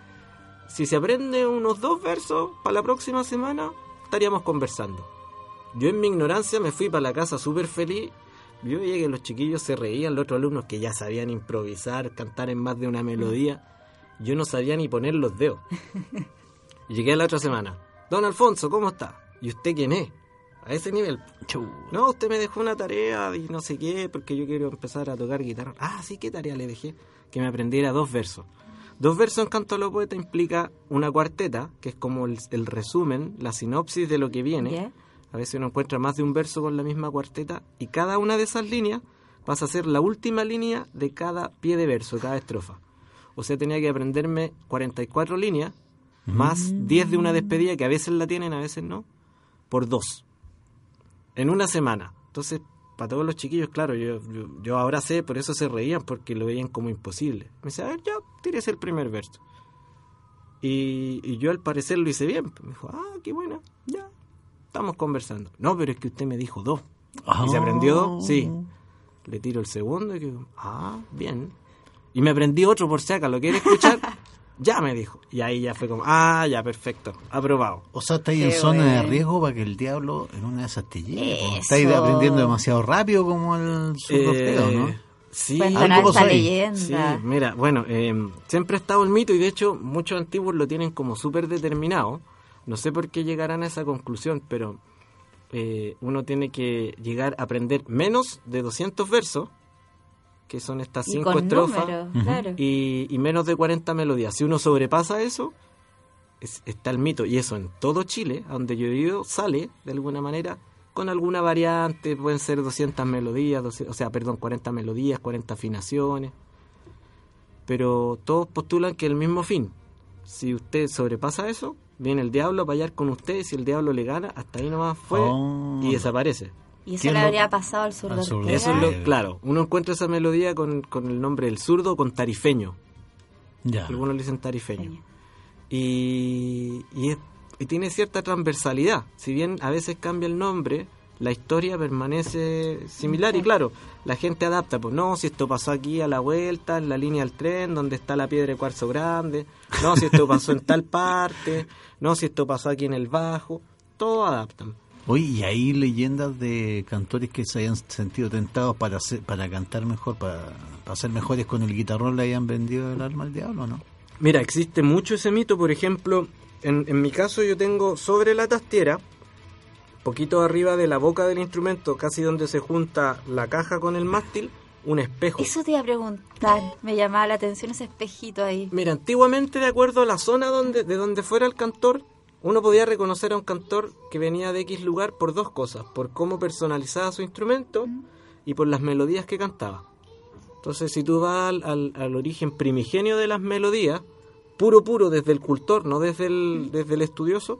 Si se aprende unos dos versos, para la próxima semana estaríamos conversando. Yo en mi ignorancia me fui para la casa súper feliz. Yo veía que los chiquillos se reían, los otros alumnos que ya sabían improvisar, cantar en más de una melodía. Yo no sabía ni poner los dedos. Llegué la otra semana. Don Alfonso, ¿cómo está? ¿Y usted quién es? A ese nivel. No, usted me dejó una tarea y no sé qué, porque yo quiero empezar a tocar guitarra. Ah, sí, ¿qué tarea le dejé? Que me aprendiera dos versos. Dos versos en canto a los poetas implica una cuarteta, que es como el, el resumen, la sinopsis de lo que viene. A veces uno encuentra más de un verso con la misma cuarteta y cada una de esas líneas pasa a ser la última línea de cada pie de verso, cada estrofa. O sea, tenía que aprenderme 44 líneas, más 10 de una despedida, que a veces la tienen, a veces no, por dos. En una semana. Entonces, para todos los chiquillos, claro, yo, yo, yo ahora sé, por eso se reían, porque lo veían como imposible. Me dice, a ver, ya, tírese el primer verso. Y, y yo al parecer lo hice bien. Me dijo, ah, qué buena, ya, estamos conversando. No, pero es que usted me dijo dos. ¿Y se aprendió dos? Sí. Le tiro el segundo y que, ah, bien. Y me aprendí otro por si acaso, ¿lo quiere escuchar? ya me dijo. Y ahí ya fue como, ah, ya, perfecto, aprobado. O sea, estáis en Qué zona de riesgo para que el diablo en una de esas te llegue. Estáis aprendiendo demasiado rápido como el Eh, ¿no? Sí, Cuéntanos algo esta leyenda. Sí, mira, bueno, eh, siempre ha estado el mito y de hecho muchos antiguos lo tienen como súper determinado. No sé por qué llegarán a esa conclusión, pero eh, uno tiene que llegar a aprender menos de 200 versos, que son estas Y cinco con estrofas, números, claro. y, y menos de 40 melodías. Si uno sobrepasa eso, es- está el mito. Y eso en todo Chile, a donde yo he ido, sale de alguna manera con alguna variante. Pueden ser 200 melodías, 200 o sea, perdón, 40 melodías, 40 afinaciones. Pero todos postulan que el mismo fin. Si usted sobrepasa eso, viene el diablo a payar con usted. Y si el diablo le gana, hasta ahí nomás fue Oh. y desaparece. Y eso ¿Quién le lo- habría pasado al zurdo? Eso es lo, claro. Uno encuentra esa melodía con, con el nombre del zurdo, con tarifeño. Ya. Algunos le dicen tarifeño. Y, y, es- y tiene cierta transversalidad. Si bien a veces cambia el nombre, la historia permanece similar. Y claro, la gente adapta. Pues no, si esto pasó aquí a la vuelta, en la línea del tren, donde está la piedra de cuarzo grande. No, si esto pasó en tal parte. No, si esto pasó aquí en el bajo. Todo adaptan. Oye, ¿y hay leyendas de cantores que se hayan sentido tentados para hacer, para cantar mejor, para, para ser mejores con el guitarrón, le hayan vendido el alma al diablo, no? Mira, existe mucho ese mito, por ejemplo, en, en mi caso yo tengo sobre la tastiera, poquito arriba de la boca del instrumento, casi donde se junta la caja con el mástil, un espejo. Eso te iba a preguntar. Me llamaba la atención ese espejito ahí. Mira, antiguamente de acuerdo a la zona donde, de donde fuera el cantor, uno podía reconocer a un cantor que venía de X lugar por dos cosas, por cómo personalizaba su instrumento y por las melodías que cantaba. Entonces, si tú vas al, al- al origen primigenio de las melodías, puro puro desde el cultor, no desde el, desde el estudioso,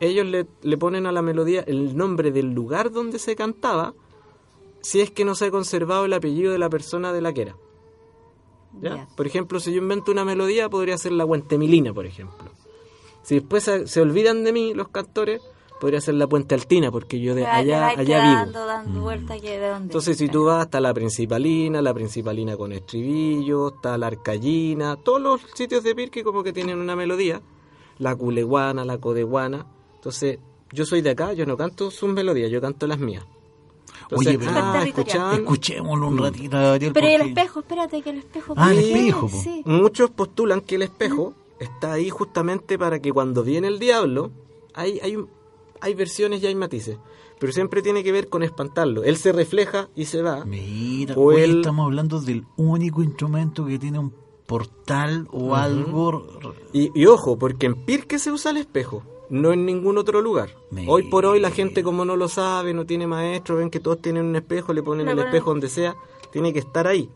ellos le, le ponen a la melodía el nombre del lugar donde se cantaba, si es que no se ha conservado el apellido de la persona de la que era. ¿ya? Por ejemplo, si yo invento una melodía, podría ser la Guantemilina, por ejemplo. Si después se, se olvidan de mí los cantores, podría ser la Puente Altina, porque yo de allá, allá vivo. dando vuelta que de. Entonces, si tú vas hasta la Principalina, la Principalina con estribillo, está la Arcallina, todos los sitios de Pirque como que tienen una melodía, la Culeguana, la Codeguana. Entonces, yo soy de acá, yo no canto sus melodías, yo canto las mías. Entonces, Oye, pero- ah, escuchaban- Escuchémoslo un ratito, Gabriel. Pero ¿y el porque- espejo? Espérate que el espejo... Ah, el espejo. Sí. Muchos postulan que el espejo está ahí justamente para que cuando viene el diablo, hay, hay, un- hay versiones y hay matices, pero siempre tiene que ver con espantarlo. Él se refleja y se va. Mira, O hoy el- estamos hablando del único instrumento que tiene un portal o algo. Y, y ojo, porque en Pirque se usa el espejo, no en ningún otro lugar. Mira. Hoy por hoy la gente como no lo sabe, no tiene maestro, ven que todos tienen un espejo, le ponen el ponen- espejo donde sea, tiene que estar ahí.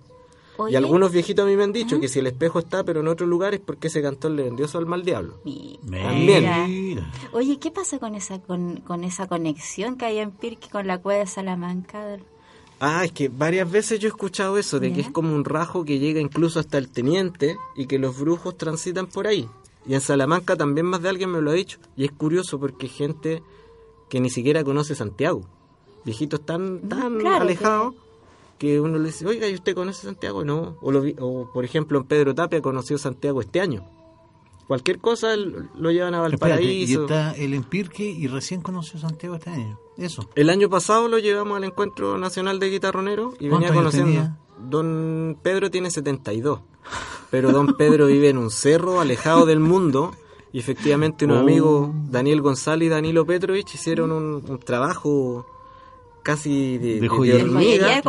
Oye, Y algunos viejitos a mí me han dicho que si el espejo está pero en otro lugar es porque ese cantor le vendió su alma al diablo. mi- También. Mira. Oye, ¿qué pasa con esa con, con esa conexión que hay en Pirque con la cueva de Salamanca? Ah, es que varias veces yo he escuchado eso, de que es como un rajo que llega incluso hasta el teniente y que los brujos transitan por ahí. Y en Salamanca también más de alguien me lo ha dicho. Y es curioso porque hay gente que ni siquiera conoce Santiago. Viejitos tan, tan claro, alejados que uno le dice, oiga, ¿y usted conoce Santiago? No. O, lo vi- o, por ejemplo, en Pedro Tapia conoció Santiago este año. Cualquier cosa lo llevan a Espérate, y Valparaíso. está el Empirque y recién conoció Santiago este año. Eso. El año pasado lo llevamos al Encuentro Nacional de Guitarroneros y venía ¿Cuántos años conociendo. tenía? Don Pedro tiene 72, pero Don Pedro vive en un cerro alejado del mundo y efectivamente unos Oh. amigos, Daniel González y Danilo Petrovich, hicieron un, un trabajo casi de, De de- joyería. Hormiga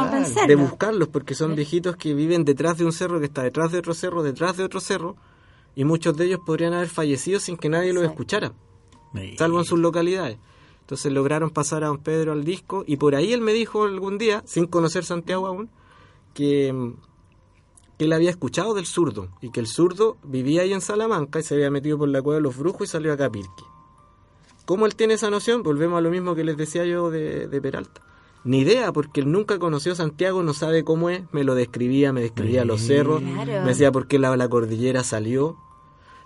buscarlos porque son viejitos que viven detrás de un cerro que está detrás de otro cerro, detrás de otro cerro y muchos de ellos podrían haber fallecido sin que nadie los escuchara salvo en sus localidades. Entonces lograron pasar a don Pedro al disco y por ahí él me dijo algún día, sin conocer Santiago aún, que, que él había escuchado del zurdo y que el zurdo vivía ahí en Salamanca y se había metido por la cueva de los brujos y salió acá a Pirque. ¿Cómo él tiene esa noción? Volvemos a lo mismo que les decía yo de, de Peralta. Ni idea, porque él nunca conoció Santiago, no sabe cómo es, me lo describía, me describía los cerros, Claro. me decía por qué la, la cordillera salió,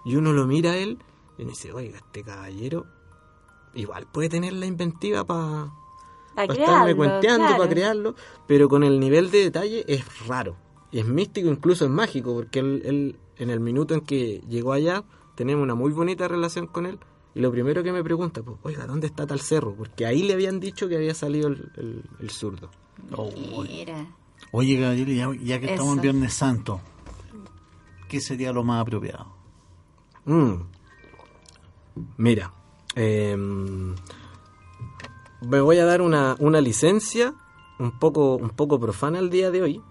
y uno lo mira a él y dice, oiga, este caballero igual puede tener la inventiva para estarme cuenteando, claro. para crearlo, pero con el nivel de detalle es raro. Y es místico, incluso es mágico, porque él, él, en el minuto en que llegó allá, tenemos una muy bonita relación con él. Y lo primero que me pregunta, pues, oiga, ¿dónde está tal cerro? Porque ahí le habían dicho que había salido el, el- el zurdo. Oh, Mira. Oye, Gabriel, ya, ya que estamos en. Viernes Santo, ¿qué sería lo más apropiado? Mm. Mira, em, me voy a dar una, una licencia un poco, un poco profana el día de hoy,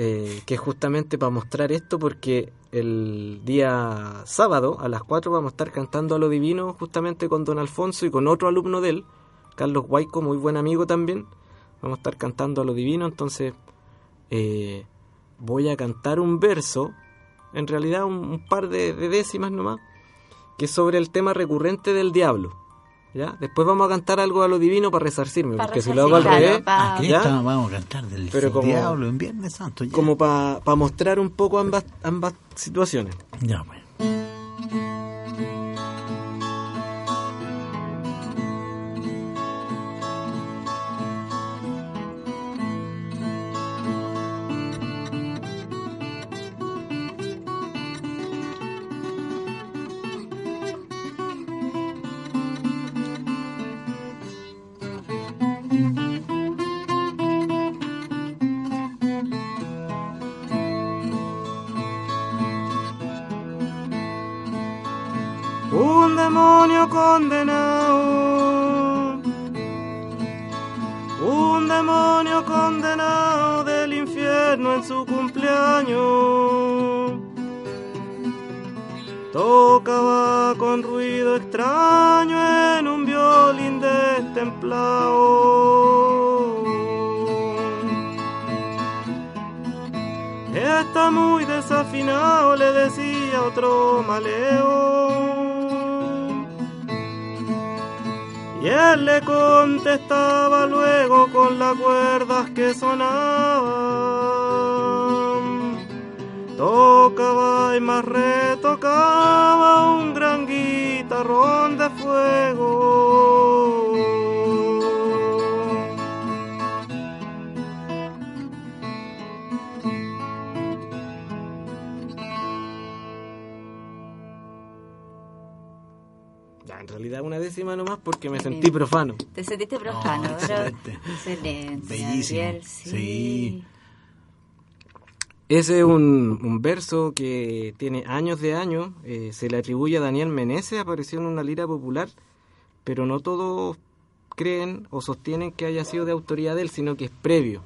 eh, que es justamente para mostrar esto, porque el día sábado a las 4 vamos a estar cantando a lo divino justamente con don Alfonso y con otro alumno de él, Carlos Guayco, muy buen amigo también. Vamos a estar cantando a lo divino, entonces eh, voy a cantar un verso, en realidad un, par de, de décimas nomás, que es sobre el tema recurrente del diablo. ¿Ya? Después vamos a cantar algo a lo divino para resarcirme, Para porque si lo hago al revés, claro, pa- Aquí ¿ya? está, vamos a cantar del Pero como- diablo en Viernes Santo. Ya, como para mostrar un poco ambas, ambas situaciones. ya pues. Demonio condenado del infierno en su cumpleaños. Tocaba con ruido extraño en un violín destemplado. Está muy desafinado, le decía otro maleo. Y él le contestaba luego con las cuerdas que sonaban. Tocaba y más retocaba un gran guitarrón de fuego. Décima nomás porque me sentí profano. Te sentiste profano, No, excelente. excelente. Bellísimo. Gabriel, sí. Sí. Ese es un, un verso que tiene años de años, eh, se le atribuye a Daniel Meneses, apareció en una lira popular, pero no todos creen o sostienen que haya sido de autoría de él, sino que es previo.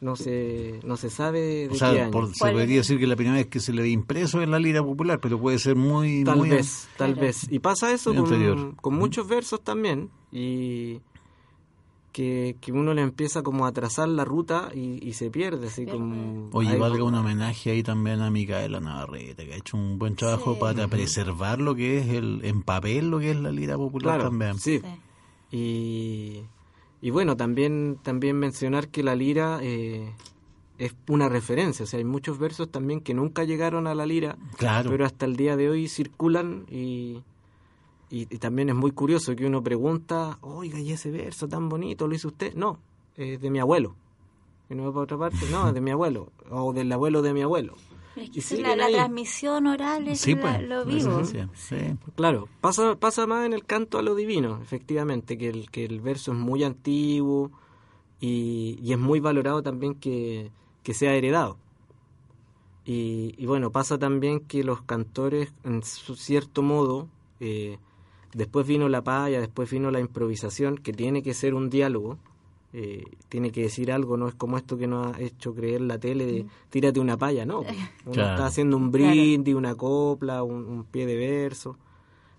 No se, no se sabe de O qué sea, año. por- se podría decir que la primera vez que se le ve impreso es la lira popular, pero puede ser muy... Tal muy vez, tal Claro. vez. Y pasa eso con, muchos versos también, y que, que uno le empieza como a trazar la ruta y, y se pierde, así como... Oye, valga un homenaje ahí también a Micaela Navarrete, que ha hecho un buen trabajo Sí. para preservar lo que es el en papel, lo que es la lira popular Claro, también. sí. Sí. Y, y bueno, también, también mencionar que la lira eh, es una referencia. O sea, hay muchos versos también que nunca llegaron a la lira, Claro. pero hasta el día de hoy circulan y, y, y también es muy curioso que uno pregunta, oiga, ¿y ese verso tan bonito lo hizo usted? No, es de mi abuelo. Y no va para otra parte, no, es de mi abuelo, o del abuelo de mi abuelo. Es Y que siguen la, transmisión oral es Sí, la- pues. lo vivo. sí. Claro, pasa, pasa más en el canto a lo divino, efectivamente, que el, que el verso es muy antiguo y, y es muy valorado también que, que sea heredado. Y, y bueno, pasa también que los cantores, en su cierto modo, eh, después vino la paya, después vino la improvisación, que tiene que ser un diálogo, eh, tiene que decir algo, no es como esto que nos ha hecho creer la tele de tírate una paya, no. Uno Claro. está haciendo un Claro. brindis, una copla, un, un pie de verso.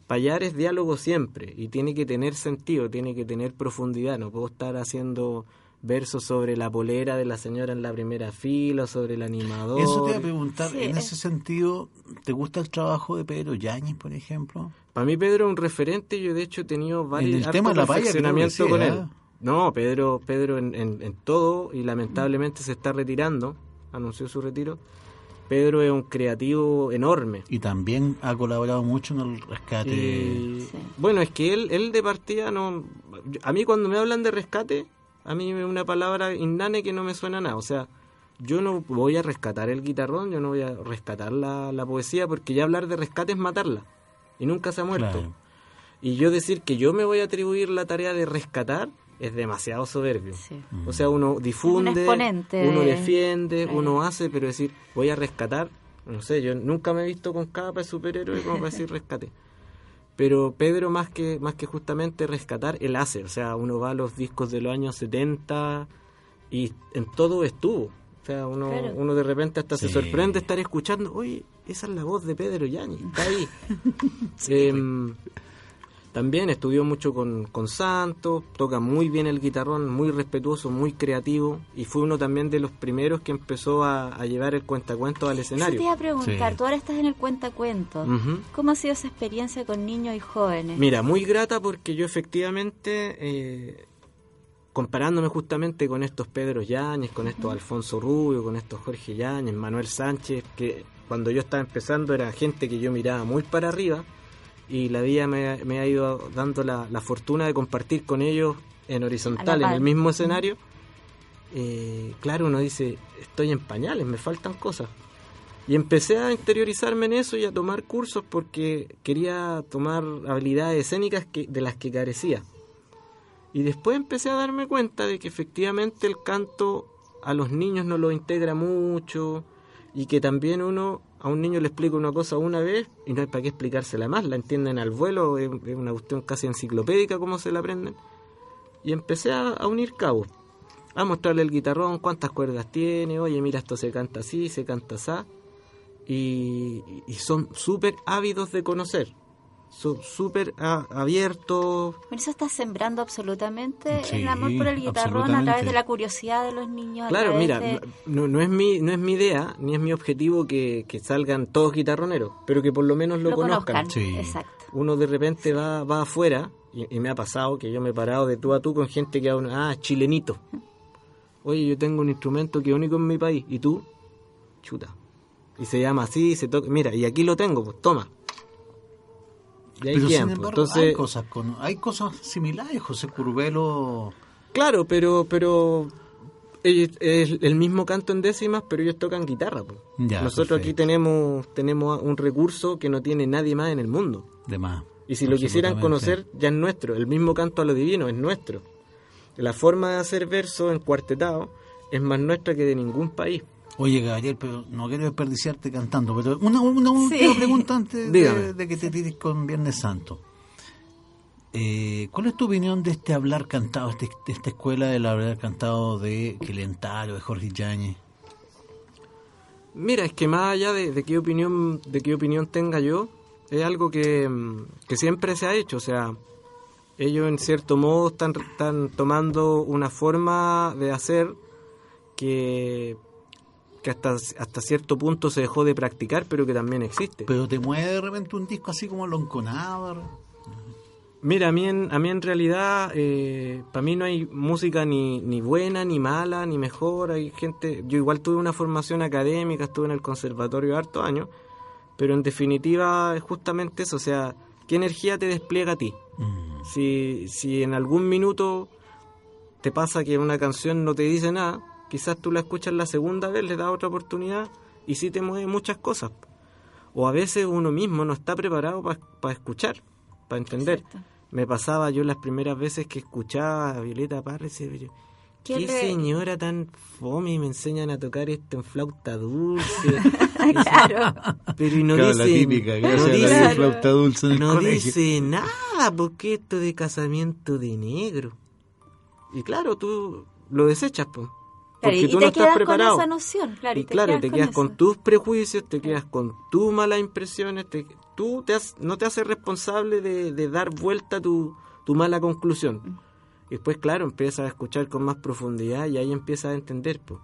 Payar es diálogo siempre y tiene que tener sentido, tiene que tener profundidad. No puedo estar haciendo versos sobre la polera de la señora en la primera fila, o sobre el animador. Eso te iba a preguntar, Sí, en es- ese sentido, ¿te gusta el trabajo de Pedro Yáñez, por ejemplo? Para mí Pedro es un referente, yo de hecho he tenido varios el tema de la paya, con sí, él. No, Pedro, Pedro en, en- en todo y lamentablemente se está retirando, anunció su retiro. Pedro es un creativo enorme. Y también ha colaborado mucho en el rescate. Y, Sí. Bueno, es que él, él de partida no... A mí cuando me hablan de rescate, a mí es una palabra inane que no me suena a nada. O sea, yo no voy a rescatar el guitarrón, yo no voy a rescatar la, la poesía, porque ya hablar de rescate es matarla. Y nunca se ha muerto. Claro. Y yo decir que yo me voy a atribuir la tarea de rescatar es demasiado soberbio. Sí. O sea, uno difunde, uno de- defiende, uno hace, pero decir, voy a rescatar, no sé, yo nunca me he visto con capa de superhéroe como para decir rescate. Pero Pedro más que más que justamente rescatar, él hace, o sea, uno va a los discos de los años 70 y en todo estuvo. O sea, uno, Claro. uno de repente hasta se sorprende estar escuchando, oye, esa es la voz de Pedro Yañez, está ahí. Em, también estudió mucho con, con Santos, toca muy bien el guitarrón, muy respetuoso, muy creativo y fue uno también de los primeros que empezó a, a llevar el cuentacuentos al Eso te escenario. iba a preguntar, Sí. tú ahora estás en el cuentacuentos. Ujú. ¿Cómo ha sido esa experiencia con niños y jóvenes? Mira, muy grata porque yo efectivamente, eh, comparándome justamente con estos Pedro Yáñez, con estos Alfonso Rubio, con estos Jorge Yáñez, Manuel Sánchez, que cuando yo estaba empezando era gente que yo miraba muy para arriba y la vida me, me ha ido dando la, la fortuna de compartir con ellos en horizontal, en el mismo escenario. Eh, claro, uno dice, estoy en pañales, me faltan cosas. Y empecé a interiorizarme en eso y a tomar cursos porque quería tomar habilidades escénicas que, de las que carecía. Y después empecé a darme cuenta de que efectivamente el canto a los niños no lo integra mucho y que también uno a un niño le explica una cosa una vez y no hay para qué explicársela más, la entienden al vuelo, es, una cuestión casi enciclopédica como se la aprenden. Y empecé a, unir cabos, a mostrarle el guitarrón, cuántas cuerdas tiene, oye mira esto se canta así, se canta así, y, y son súper ávidos de conocer, súper abiertos, eso estás sembrando absolutamente Sí, el amor por el guitarrón a través de la curiosidad de los niños. Claro, mira, de- no, no es mi no es mi idea ni es mi objetivo que, que salgan todos guitarroneros, pero que por lo menos lo, lo conozcan. conozcan. Sí. Exacto. Uno de repente va va afuera y, y me ha pasado que yo me he parado de tú a tú con gente que habla, ah, chilenito. Oye, yo tengo un instrumento que es único en mi país y tú, chuta. Y se llama así, se toca, mira, y aquí lo tengo, pues toma. Pero sin pues. embargo, Entonces, hay cosas con, hay cosas similares, José Curvelo. Claro, pero pero es el mismo canto en décimas, pero ellos tocan guitarra. po. Ya, Nosotros aquí tenemos tenemos un recurso que no tiene nadie más en el mundo. De más. Y si lo quisieran conocer, ya es nuestro. El mismo canto a lo divino es nuestro. La forma de hacer versos en cuartetado es más nuestra que de ningún país. Oye, Gabriel, pero no quiero desperdiciarte cantando, pero una, una Sí. última pregunta antes de, de que te tires con Viernes Santo. Eh, ¿Cuál es tu opinión de este hablar cantado, este- de esta escuela del hablar cantado de Quilentaro, de Jorge Yáñez? Mira, es que más allá de, de qué opinión de qué opinión tenga yo, es algo que, que siempre se ha hecho. O sea, ellos en cierto modo están, están tomando una forma de hacer que, que hasta, hasta cierto punto se dejó de practicar, pero que también existe. Pero te mueve de repente un disco así como Lonconada. Mira, a mí en, a mí en realidad, eh, para mí no hay música ni, ni buena, ni mala, ni mejor. Hay gente, yo igual tuve una formación académica, estuve en el conservatorio harto años, pero en definitiva es justamente eso, o sea, ¿qué energía te despliega a ti? Mm. Si, si en algún minuto te pasa que una canción no te dice nada, quizás tú la escuchas la segunda vez, le das otra oportunidad y sí te mueve muchas cosas. O a veces uno mismo no está preparado para escuchar, para entender. Exacto. Me pasaba yo las primeras veces que escuchaba a Violeta Parra y yo, ¿Qué señora tan fome y me enseñan a tocar esto en flauta dulce. claro. Pero y no Claro, la dice, típica, no la dice- ley flauta dulce en el no colegio. dice nada, porque esto de casamiento de negro. Y claro, tú lo desechas, pues. Claro, Porque y tú te no estás quedas preparado. con esa noción, claro. y te claro, te quedas con eso. tus prejuicios, te quedas con tus malas impresiones, te- tú te has- no te haces responsable de, de dar vuelta a tu, tu mala conclusión. Y después, claro, empiezas a escuchar con más profundidad y ahí empiezas a entender. pues.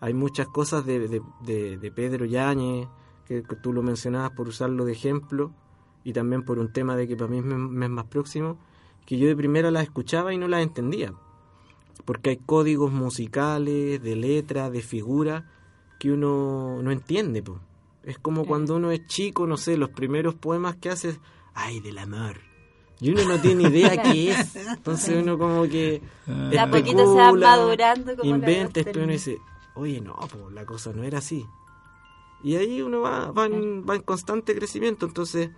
Hay muchas cosas de, de, de- de Pedro Yáñez, que, que tú lo mencionabas por usarlo de ejemplo, y también por un tema de que para mí me, me es más próximo, que yo de primera las escuchaba y no las entendía porque hay códigos musicales, de letras, de figuras que uno no entiende. po. Es como cuando uno es chico, no sé, los primeros poemas que haces, ay, del amor. Y uno no tiene idea qué es. Entonces uno como que De a poquito se va madurando como inventa, después uno dice, oye, no, po, la cosa no era así. Y ahí uno va, va, en, va en constante crecimiento. Entonces,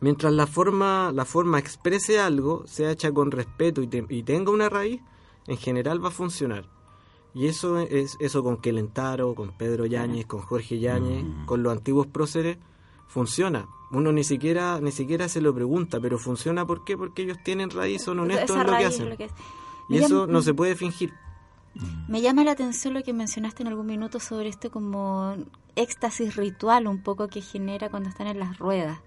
mientras la forma, la forma exprese algo, sea hecha con respeto y, te- y tenga una raíz, en general va a funcionar. Y eso es eso con Kelentaro, con Pedro Yáñez, con Jorge Yáñez, con los antiguos próceres, funciona. Uno ni siquiera ni siquiera se lo pregunta, pero funciona ¿por qué? Porque ellos tienen raíz, son honestos Esa en lo que hacen. es lo que es. Y eso llama- no se puede fingir. Me llama la atención lo que mencionaste en algún minuto sobre esto como éxtasis ritual un poco que genera cuando están en las ruedas.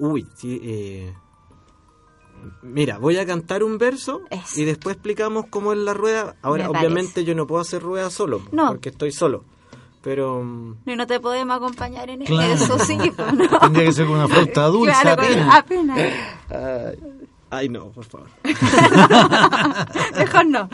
Uy, sí, eh, Mira, voy a cantar un verso Eso. y después explicamos cómo es la rueda. Ahora, Me parece. obviamente yo no puedo hacer rueda solo, No. porque estoy solo. Pero mm, Y no te podemos acompañar en Claro. eso, sí, pues, ¿no? Tendría que ser con una flauta dulce Claro, apenas. apenas. ay, ay, no, por favor. Mejor no.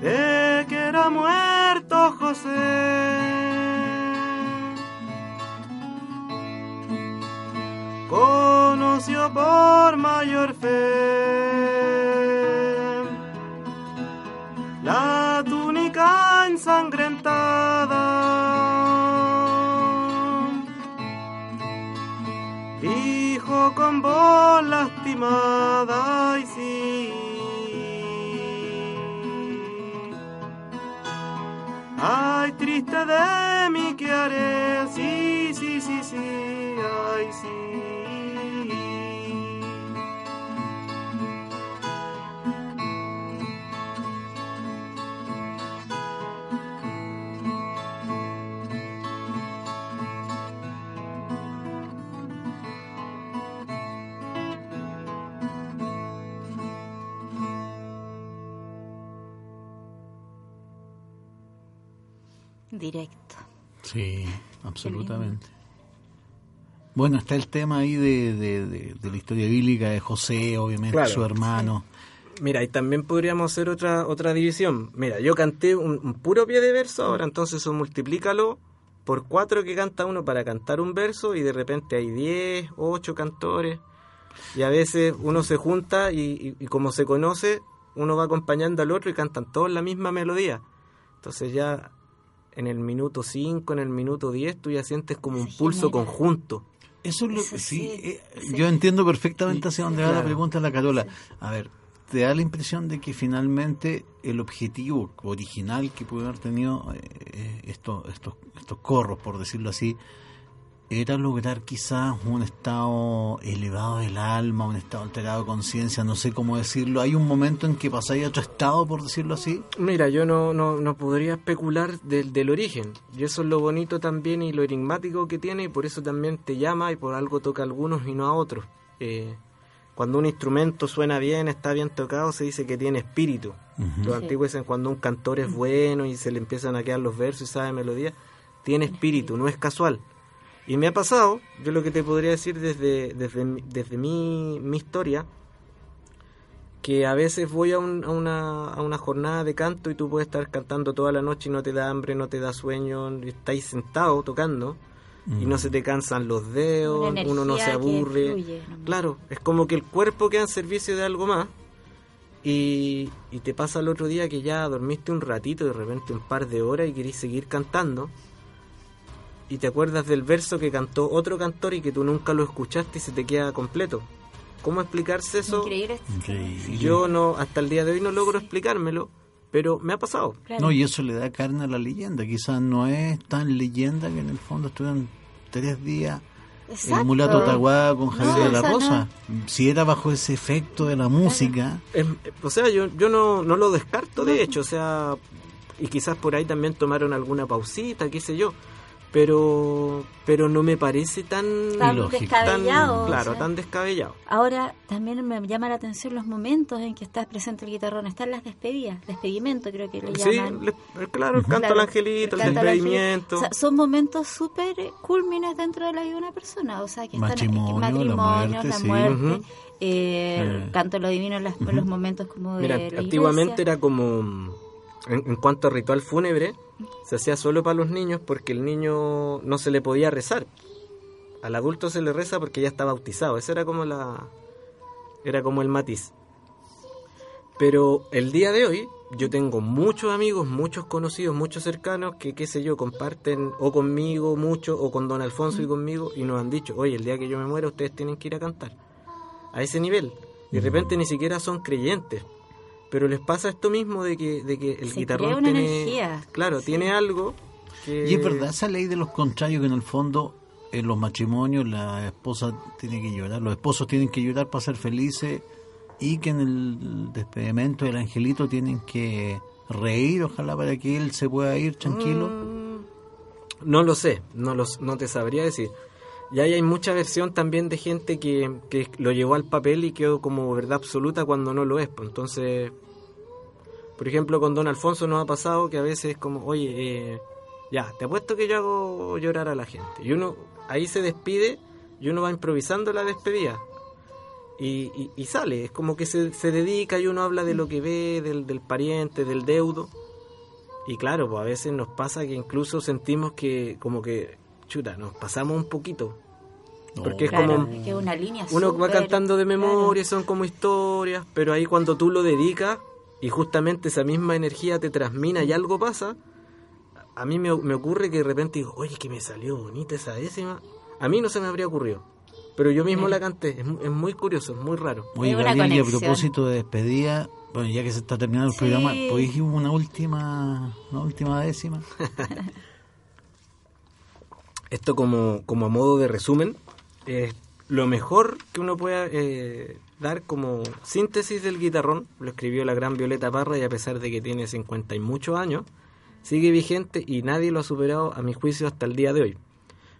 De que era muerto José. conoció por mayor fe la túnica ensangrentada. Dijo con voz lastimada, Directo. Sí, absolutamente. Bueno, está el tema ahí de, de, de, la historia bíblica de José, obviamente, su hermano. Mira, y también podríamos hacer otra otra división. Mira, yo canté un, puro pie de verso, ahora entonces eso multiplícalo por cuatro que canta uno para cantar un verso y de repente hay diez, ocho cantores. Y a veces uno se junta y, y como se conoce, uno va acompañando al otro y cantan todos la misma melodía. Entonces ya en el minuto 5, en el minuto 10, tú ya sientes como un pulso conjunto. Eso es lo que sí, eh, yo entiendo perfectamente hacia dónde va la pregunta de la Carola. A ver, te da la impresión de que finalmente el objetivo original que pudo haber tenido eh, estos, estos, estos corros, por decirlo así, era lograr quizás un estado elevado del alma, un estado alterado de conciencia, no sé cómo decirlo. ¿Hay un momento en que pasáis a otro estado, por decirlo así? Mira, yo no, no, no podría especular del, del origen. Y eso es lo bonito también y lo enigmático que tiene, y por eso también te llama y por algo toca a algunos y no a otros. Eh, cuando un instrumento suena bien, está bien tocado, se dice que tiene espíritu. Los antiguos dicen cuando un cantor es bueno y se le empiezan a quedar los versos y sabe melodía, tiene espíritu, no es casual. Y me ha pasado, yo lo que te podría decir desde, desde, desde mi, mi historia, que a veces voy a, una, a una jornada de canto y tú puedes estar cantando toda la noche y no te da hambre, no te da sueño, estáis sentado tocando y no mm. se te cansan los dedos, uno no se aburre. claro, es como que el cuerpo queda en servicio de algo más y, y te pasa el otro día que ya dormiste un ratito, de repente un par de horas y querés seguir cantando y te acuerdas del verso que cantó otro cantor y que tú nunca lo escuchaste y se te queda completo. ¿Cómo explicarse eso? Increíble. Yo no, hasta el día de hoy no logro explicármelo, pero me ha pasado. No, y eso le da carne a la leyenda. Quizás no es tan leyenda que en el fondo estuvieron tres días el mulato Taguada con Javier de la Rosa. Si era bajo ese efecto de la música. o sea, yo, yo no, no lo descarto, de hecho. O sea, y quizás por ahí también tomaron alguna pausita, qué sé yo pero pero no me parece tan, descabellado claro tan descabellado. Ahora también me llama la atención los momentos en que estás presente el guitarrón. Están las despedidas despedimiento creo que le llaman. sí claro el canto al angelito. el, despedimiento son momentos súper cúlmines dentro de la vida de una persona o sea que están matrimonio, la muerte, eh, canto lo divino en, los momentos como de Mira, antiguamente era como en, cuanto a ritual fúnebre, se hacía solo para los niños porque el niño no se le podía rezar. Al adulto se le reza porque ya está bautizado. Ese era como la era como el matiz. Pero el día de hoy yo tengo muchos amigos, muchos conocidos, muchos cercanos que qué sé yo, comparten o conmigo mucho o con Don Alfonso y conmigo y nos han dicho, "Oye, el día que yo me muera ustedes tienen que ir a cantar." A ese nivel. Y de repente ni siquiera son creyentes, pero les pasa esto mismo de que, de que el guitarrón tiene, claro, tiene algo que... Y es verdad esa ley de los contrarios que en el fondo en los matrimonios la esposa tiene que llorar, los esposos tienen que llorar para ser felices y que en el despedimento del angelito tienen que reír, ojalá para que él se pueda ir tranquilo. Mm, no lo sé, no, los, no te sabría decir. Y ahí hay mucha versión también de gente que, que lo llevó al papel y quedó como verdad absoluta cuando no lo es. Pues entonces, por ejemplo, con Don Alfonso nos ha pasado que a veces es como, oye, eh, ya, te apuesto que yo hago llorar a la gente. Y uno ahí se despide y uno va improvisando la despedida. Y, y, sale, es como que se, se, dedica y uno habla de lo que ve, del, del pariente, del deudo. Y claro, pues a veces nos pasa que incluso sentimos que como que chuta, nos pasamos un poquito. Porque es como. una línea uno va cantando de memoria, son como historias, pero ahí cuando tú lo dedicas y justamente esa misma energía te transmina y algo pasa, a mí me, ocurre que de repente digo, oye, que me salió bonita esa décima. A mí no se me habría ocurrido. Pero yo mismo la canté, es, muy curioso, es muy raro. Oye, Gabriel, y a propósito de despedida, bueno, ya que se está terminando el programa, ¿podéis una última, una última décima? Esto como, como a modo de resumen, es lo mejor que uno pueda eh, dar como síntesis del guitarrón, lo escribió la gran Violeta Parra y a pesar de que tiene 50 y muchos años, sigue vigente y nadie lo ha superado a mi juicio hasta el día de hoy.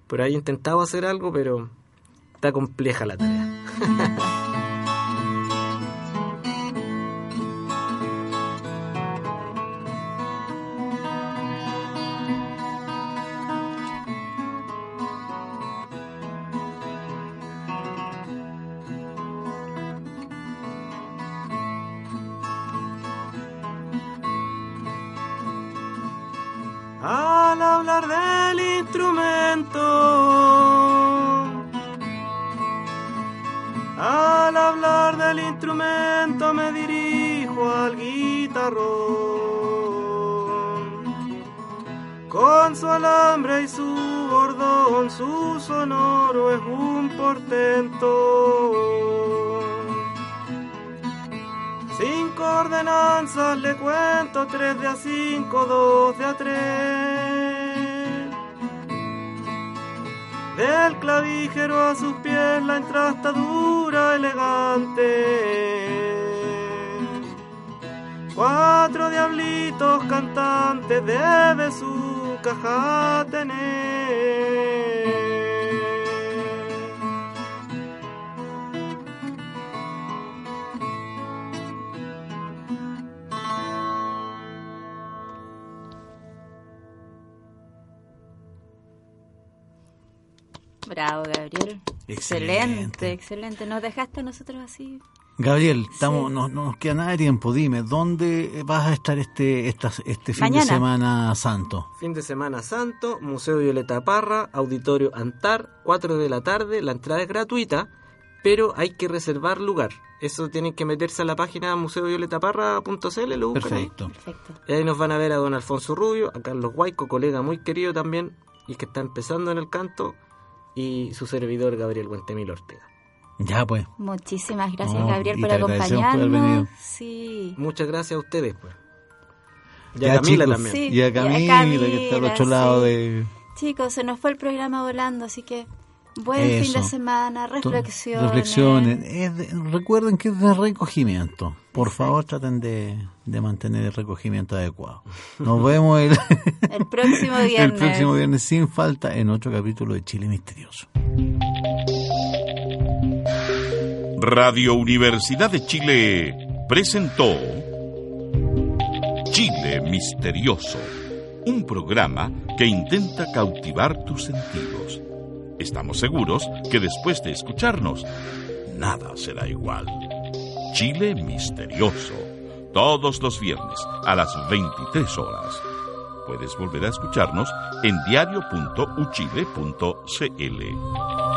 Por ahí intentado hacer algo, pero está compleja la tarea. Bravo, Gabriel. Excelente, excelente. Nos dejaste a nosotros así. Gabriel, estamos, no, no nos queda nada de tiempo. Dime, ¿dónde vas a estar este, esta- este fin Mañana. de semana santo? Fin de semana santo, Museo Violeta Parra, Auditorio Antar, 4 de la tarde, la entrada es gratuita, pero hay que reservar lugar. Eso tienen que meterse a la página museovioletaparra.cl, lo buscan ahí. Perfecto. Perfecto. Y ahí nos van a ver a don Alfonso Rubio, a Carlos Guayco, colega muy querido también, y que está empezando en el canto, y su servidor Gabriel Guentemil Ortega. Ya pues. Muchísimas gracias, No, Gabriel, por acompañarnos. Sí. Muchas gracias a ustedes, pues. Y Ya, a Camila chicos. también. Sí. Y a y a Camila, que está al Camila, otro lado sí. de... Chicos, se nos fue el programa volando, así que buen fin de semana, reflexiones. Reflexiones. Es de- recuerden que es de recogimiento. Por favor, traten de, de mantener el recogimiento adecuado. Nos vemos el, El próximo el viernes. próximo viernes sin falta en otro capítulo de Chile Misterioso. Radio Universidad de Chile presentó Chile Misterioso, un programa que intenta cautivar tus sentidos. Estamos seguros que después de escucharnos, nada será igual. Chile Misterioso, todos los viernes a las 23 horas. Puedes volver a escucharnos en diario.uchile.cl.